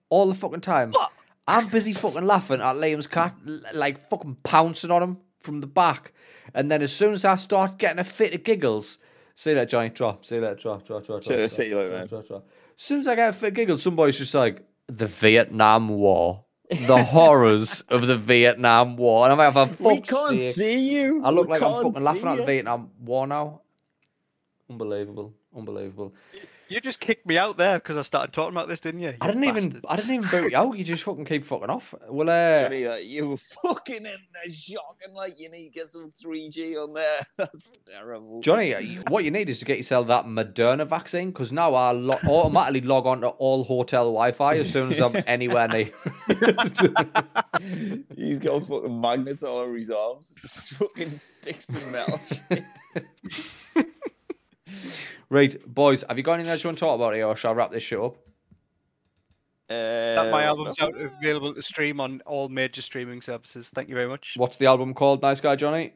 all the fucking time. What? I'm busy fucking laughing at Liam's cat, like fucking pouncing on him from the back, and then as soon as I start getting a fit of giggles, see that giant drop, see that drop, drop, drop, See drop, that, see you drop, later, drop, man. drop, drop. As soon as I get a fit of giggles, somebody's just like the Vietnam War, the horrors of the Vietnam War, and I'm like, for we can't sake. see you. I look We like I'm fucking laughing see at the. Vietnam War now. Unbelievable, unbelievable. You just kicked me out there because I started talking about this, didn't you? I didn't even. I didn't even boot you out. You just fucking keep fucking off. Well, uh, Johnny, like, you were fucking in there shocking like you need to get some 3G on there. That's terrible. Johnny, uh, what you need is to get yourself that Moderna vaccine because now I lo- automatically log on to all hotel Wi-Fi as soon as I'm anywhere near. He's got fucking magnets all over his arms. Just fucking sticks to metal shit. Right, boys, have you got anything else you want to talk about here, or shall I wrap this shit up? That my Uh, album's out available to stream on all major streaming services. Thank you very much. What's the album called? Nice guy, Johnny.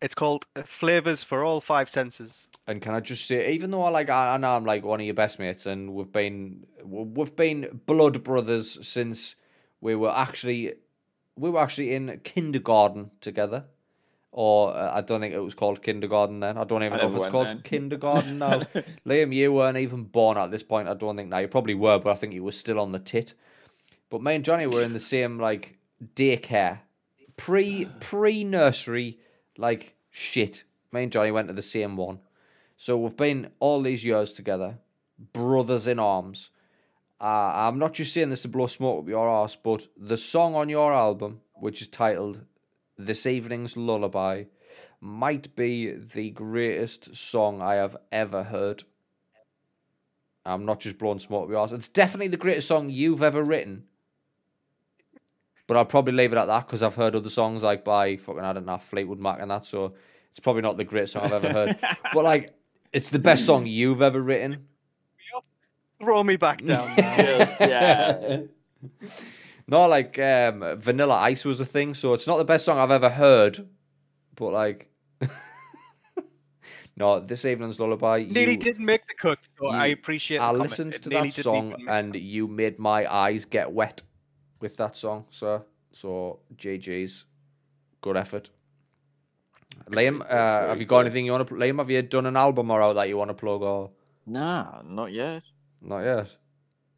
It's called uh, Flavors for All Five Senses. And can I just say, even though I like, I, I know I'm like one of your best mates, and we've been, we've been blood brothers since we were actually, we were actually in kindergarten together, or uh, I don't think it was called kindergarten then. I don't even I know if it's called then. kindergarten now. Liam, you weren't even born at this point. I don't think. Now you probably were, but I think you were still on the tit. But me and Johnny were in the same like daycare, pre pre nursery, like shit. Me and Johnny went to the same one. So we've been all these years together, brothers in arms. Uh, I'm not just saying this to blow smoke up your ass, but the song on your album, which is titled This Evening's Lullaby, might be the greatest song I have ever heard. I'm not just blowing smoke up your arse. It's definitely the greatest song you've ever written. But I'll probably leave it at that because I've heard other songs like by fucking, I don't know, Fleetwood Mac and that. So it's probably not the greatest song I've ever heard. but like, it's the best song you've ever written. Throw me back down. now. Just, yeah. No, like um, Vanilla Ice was a thing, so it's not the best song I've ever heard. But like, no, this evening's lullaby. nearly you- didn't make the cut, so I appreciate. the I comment. listened to nearly that song, even make- and you made my eyes get wet with that song, sir. So GG's, good effort. Liam, uh, have you got anything you want to? Liam, have you done an album or out that you want to plug or Nah, not yet. not yet?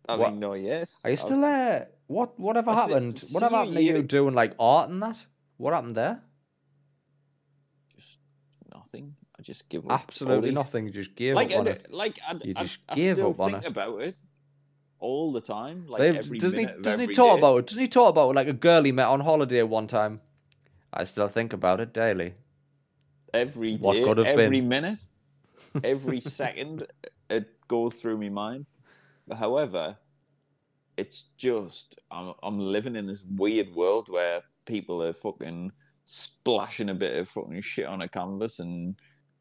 I What- mean, not yet. Are you I've- still uh, What whatever I happened? see Whatever happened to you you- doing like art and that? What happened there? Just nothing. I just give up. Absolutely nothing. Just gave Like, up on I, it. like I, You just I gave still up on think it. about it all the time. Like Dave, every doesn't he? minute of Doesn't he talk day. about it? Doesn't he talk about like a girl he met on holiday one time? I still think about it daily. every What day, could have every been. minute, every second, it goes through my mind. However, it's just I'm I'm living in this weird world where people are fucking splashing a bit of fucking shit on a canvas and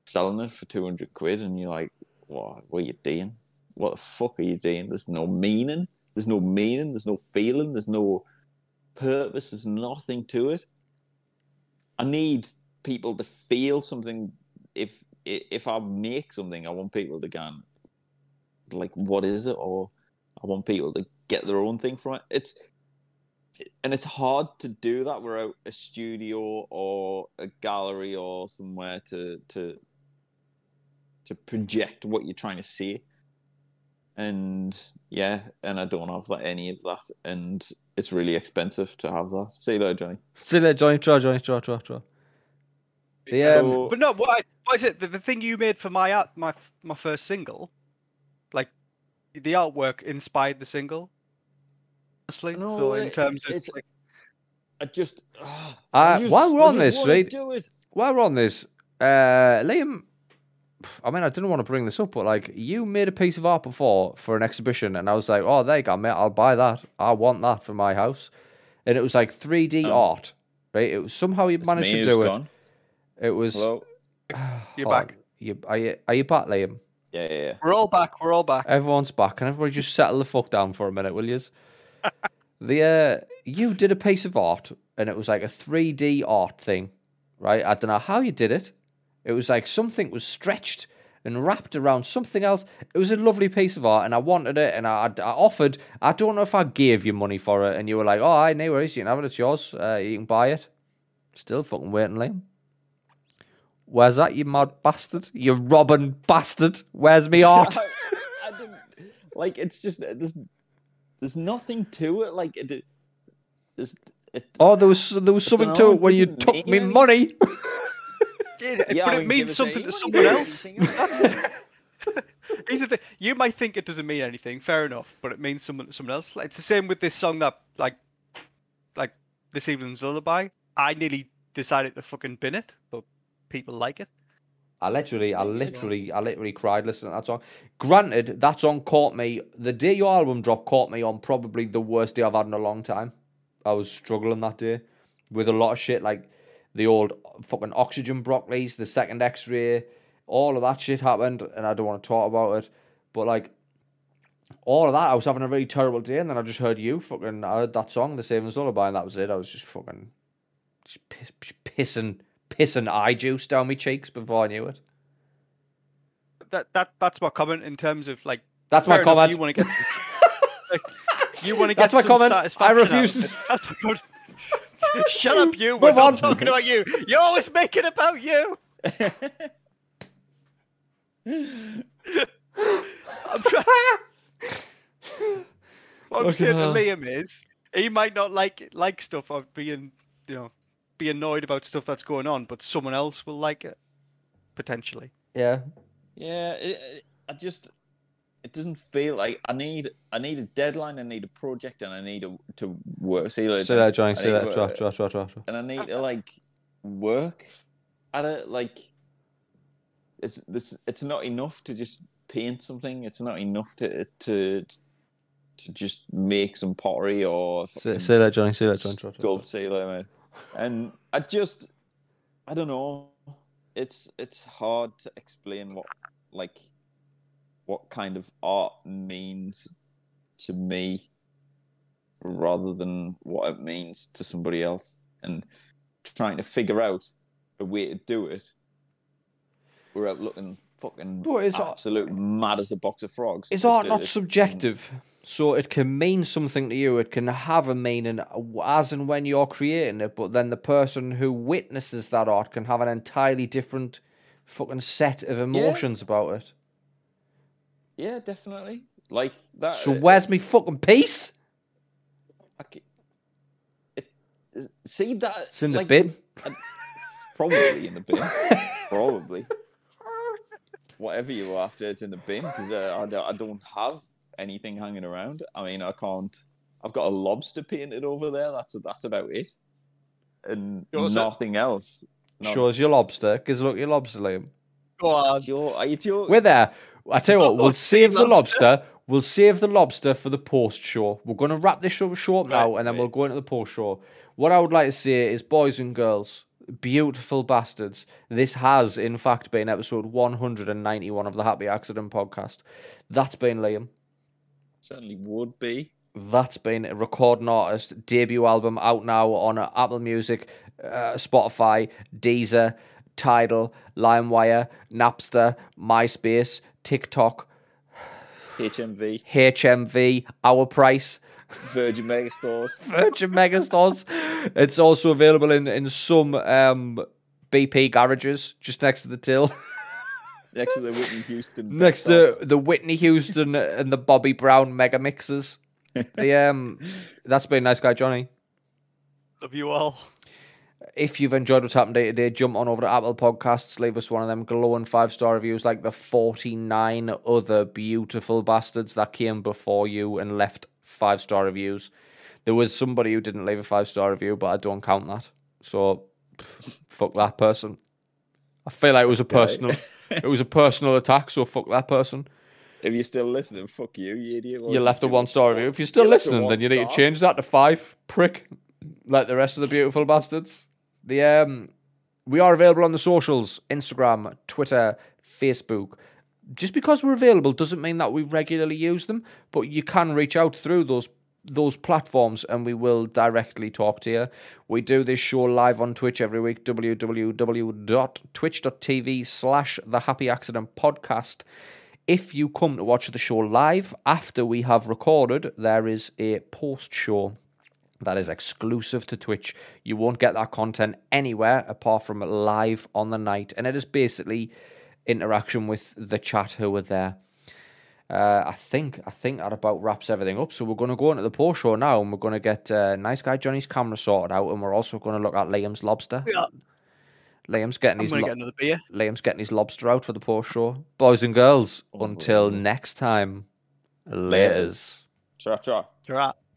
selling it for two hundred quid, and you're like, what? What are you doing? What the fuck are you doing? There's no meaning. There's no meaning. There's no feeling. There's no purpose. There's nothing to it. I need people to feel something. If if I make something, I want people to go, like, what is it? Or I want people to get their own thing from it. It's and it's hard to do that without a studio or a gallery or somewhere to to to project what you're trying to see. And yeah, and I don't have that, any of that, and it's really expensive to have that. See you later, Johnny. See that Johnny, try, Johnny, try, try, try. The, um, So- But no, what, I, what is it? The, the thing you made for my art, my my first single, like the artwork inspired the single. Honestly, No, so in it- terms of it's- like, I just, ah, Uh, just- while we're on just this, wanna right? Do while we're on this, uh, Liam, I mean, I didn't want to bring this up, but like, you made a piece of art before for an exhibition, and I was like, oh, there you go, mate, I'll buy that. I want that for my house. And it was like 3D Oh. art, right? It was somehow you managed me to do it. gone. It was. Hello. you're Oh, back. You, are, you, are you back, Liam? Yeah, yeah, yeah. We're all back. We're all back. Everyone's back. Can everybody just settle the fuck down for a minute, will yous? The uh, you did a piece of art, and it was like a three D art thing, right? I don't know how you did it. It was like something was stretched and wrapped around something else. It was a lovely piece of art, and I wanted it, and I, I offered. I don't know if I gave you money for it, and you were like, "Oh, I no worries, you can have it. It's yours. Uh, you can buy it." Still fucking waiting, Liam. Where's that, you mad bastard? You robbing bastard? Where's me art? I, I didn't like. It's just there's there's nothing to it. Like it. There's, it Oh, there was there was something to it when you took me anything. money. Yeah, Yeah, but I it means something to someone else. give us That's the- Here's the thing. You might think it doesn't mean anything. Fair enough, but it means someone someone else. Like, It's the same with this song that like like this evening's lullaby. I nearly decided to fucking bin it, but people like it. I literally, I literally, I literally cried listening to that song. Granted, that song caught me. The day your album dropped caught me on probably the worst day I've had in a long time. I was struggling that day with a lot of shit, like the old fucking oxygen broccolis, the second X-ray, all of that shit happened, and I don't want to talk about it. But like all of that, I was having a really terrible day, and then I just heard you fucking. I heard that song, The Saving Lullaby, and that was it. I was just fucking just piss, pissing, pissing eye juice down my cheeks before I knew it. That that that's my comment in terms of like. That's my fair enough, comment. You want to get some, like, you want to get That's my some comment. I satisfaction out of refuse to- That's my comment. Shut up, you. We're Move not on. talking about you. You're always making it about you. I'm trying. what I'm saying to. Liam is he might not like like stuff of being you know be annoyed about stuff that's going on, but someone else will like it potentially. Yeah. Yeah, it, it- I just it doesn't feel like I need I need a deadline, I need a project, and I need a, to work. See you later. Say that, Johnny. I Say that. to Try, work- try, try, try, try. and I need to like work at it. Like it's this. It's not enough to just paint something. It's not enough to to to just make some pottery or Say, say that, Johnny. Say that, Johnny. Try, try, try. sculpt. See you mate. And I just I don't know. It's it's hard to explain what like what kind of art means to me rather than what it means to somebody else and trying to figure out a way to do it without looking fucking But it's art- absolute mad as a box of frogs. Is It's- art not subjective? So it can mean something to you. It can have a meaning as and when you're creating it, but then the person who witnesses that art can have an entirely different fucking set of emotions about it. Yeah, definitely. Like that. So uh, where's me fucking peace? It, see that It's in the like, bin. I- It's probably in the bin. probably. Whatever you were after, it's in the bin because uh, I, don't, I don't have anything hanging around. I mean, I can't. I've got a lobster painted over there. That's that's about it, and Yours, nothing else. No. Shows your lobster. Gives a look at your lobster, Liam. Go on. Joe, are you Joe? We're there. I tell you what, we'll save the lobster. lobster. We'll save the lobster for the post show. We're going to wrap this show short now, Right, and then right. we'll go into the post show. What I would like to say is, boys and girls, beautiful bastards, this has in fact been episode 191 of the Happy Accident podcast. That's been Liam. Certainly would be. That's been a recording artist debut album out now on Apple Music, uh, Spotify, Deezer, Tidal, LimeWire, Napster, MySpace, TikTok, HMV, HMV, Our Price, Virgin Megastores. Virgin Megastores. It's also available in in some um, BP garages just next to the till, next to the Whitney Houston. next to the Whitney Houston and the Bobby Brown mega mixes. The um, that's been a nice guy Johnny. Love you all. if you've enjoyed what's happened day to day, jump on over to Apple Podcasts, leave us one of them glowing five star reviews like the 49 other beautiful bastards that came before you and left five star reviews. There was somebody who didn't leave a five star review, but I don't count that. So, pff, fuck that person. I feel like it was a personal, it was a personal attack. So fuck that person. If you're still listening, fuck you, you idiot. What You left a one star review. If you're still You listening, then you need to change that to five, prick. Like the rest of the beautiful bastards. The um, we are available on the socials: Instagram, Twitter, Facebook. Just because we're available doesn't mean that we regularly use them, but you can reach out through those those platforms and we will directly talk to you. We do this show live on Twitch every week, www.twitch.tv slash the happy accident podcast. If you come to watch the show live after we have recorded, there is a post show that is exclusive to Twitch. You won't get that content anywhere apart from live on the night, and it is basically interaction with the chat who are there. Uh, I think I think that about wraps everything up. So we're going to go into the post show now, and we're going to get uh, nice guy Johnny's camera sorted out, and we're also going to look at Liam's lobster. Yeah. Liam's getting I'm his gonna lo- get another beer. Liam's getting his lobster out for the post show. Boys and girls, Oh, until wow. next time, laters. Cha cha. You're right.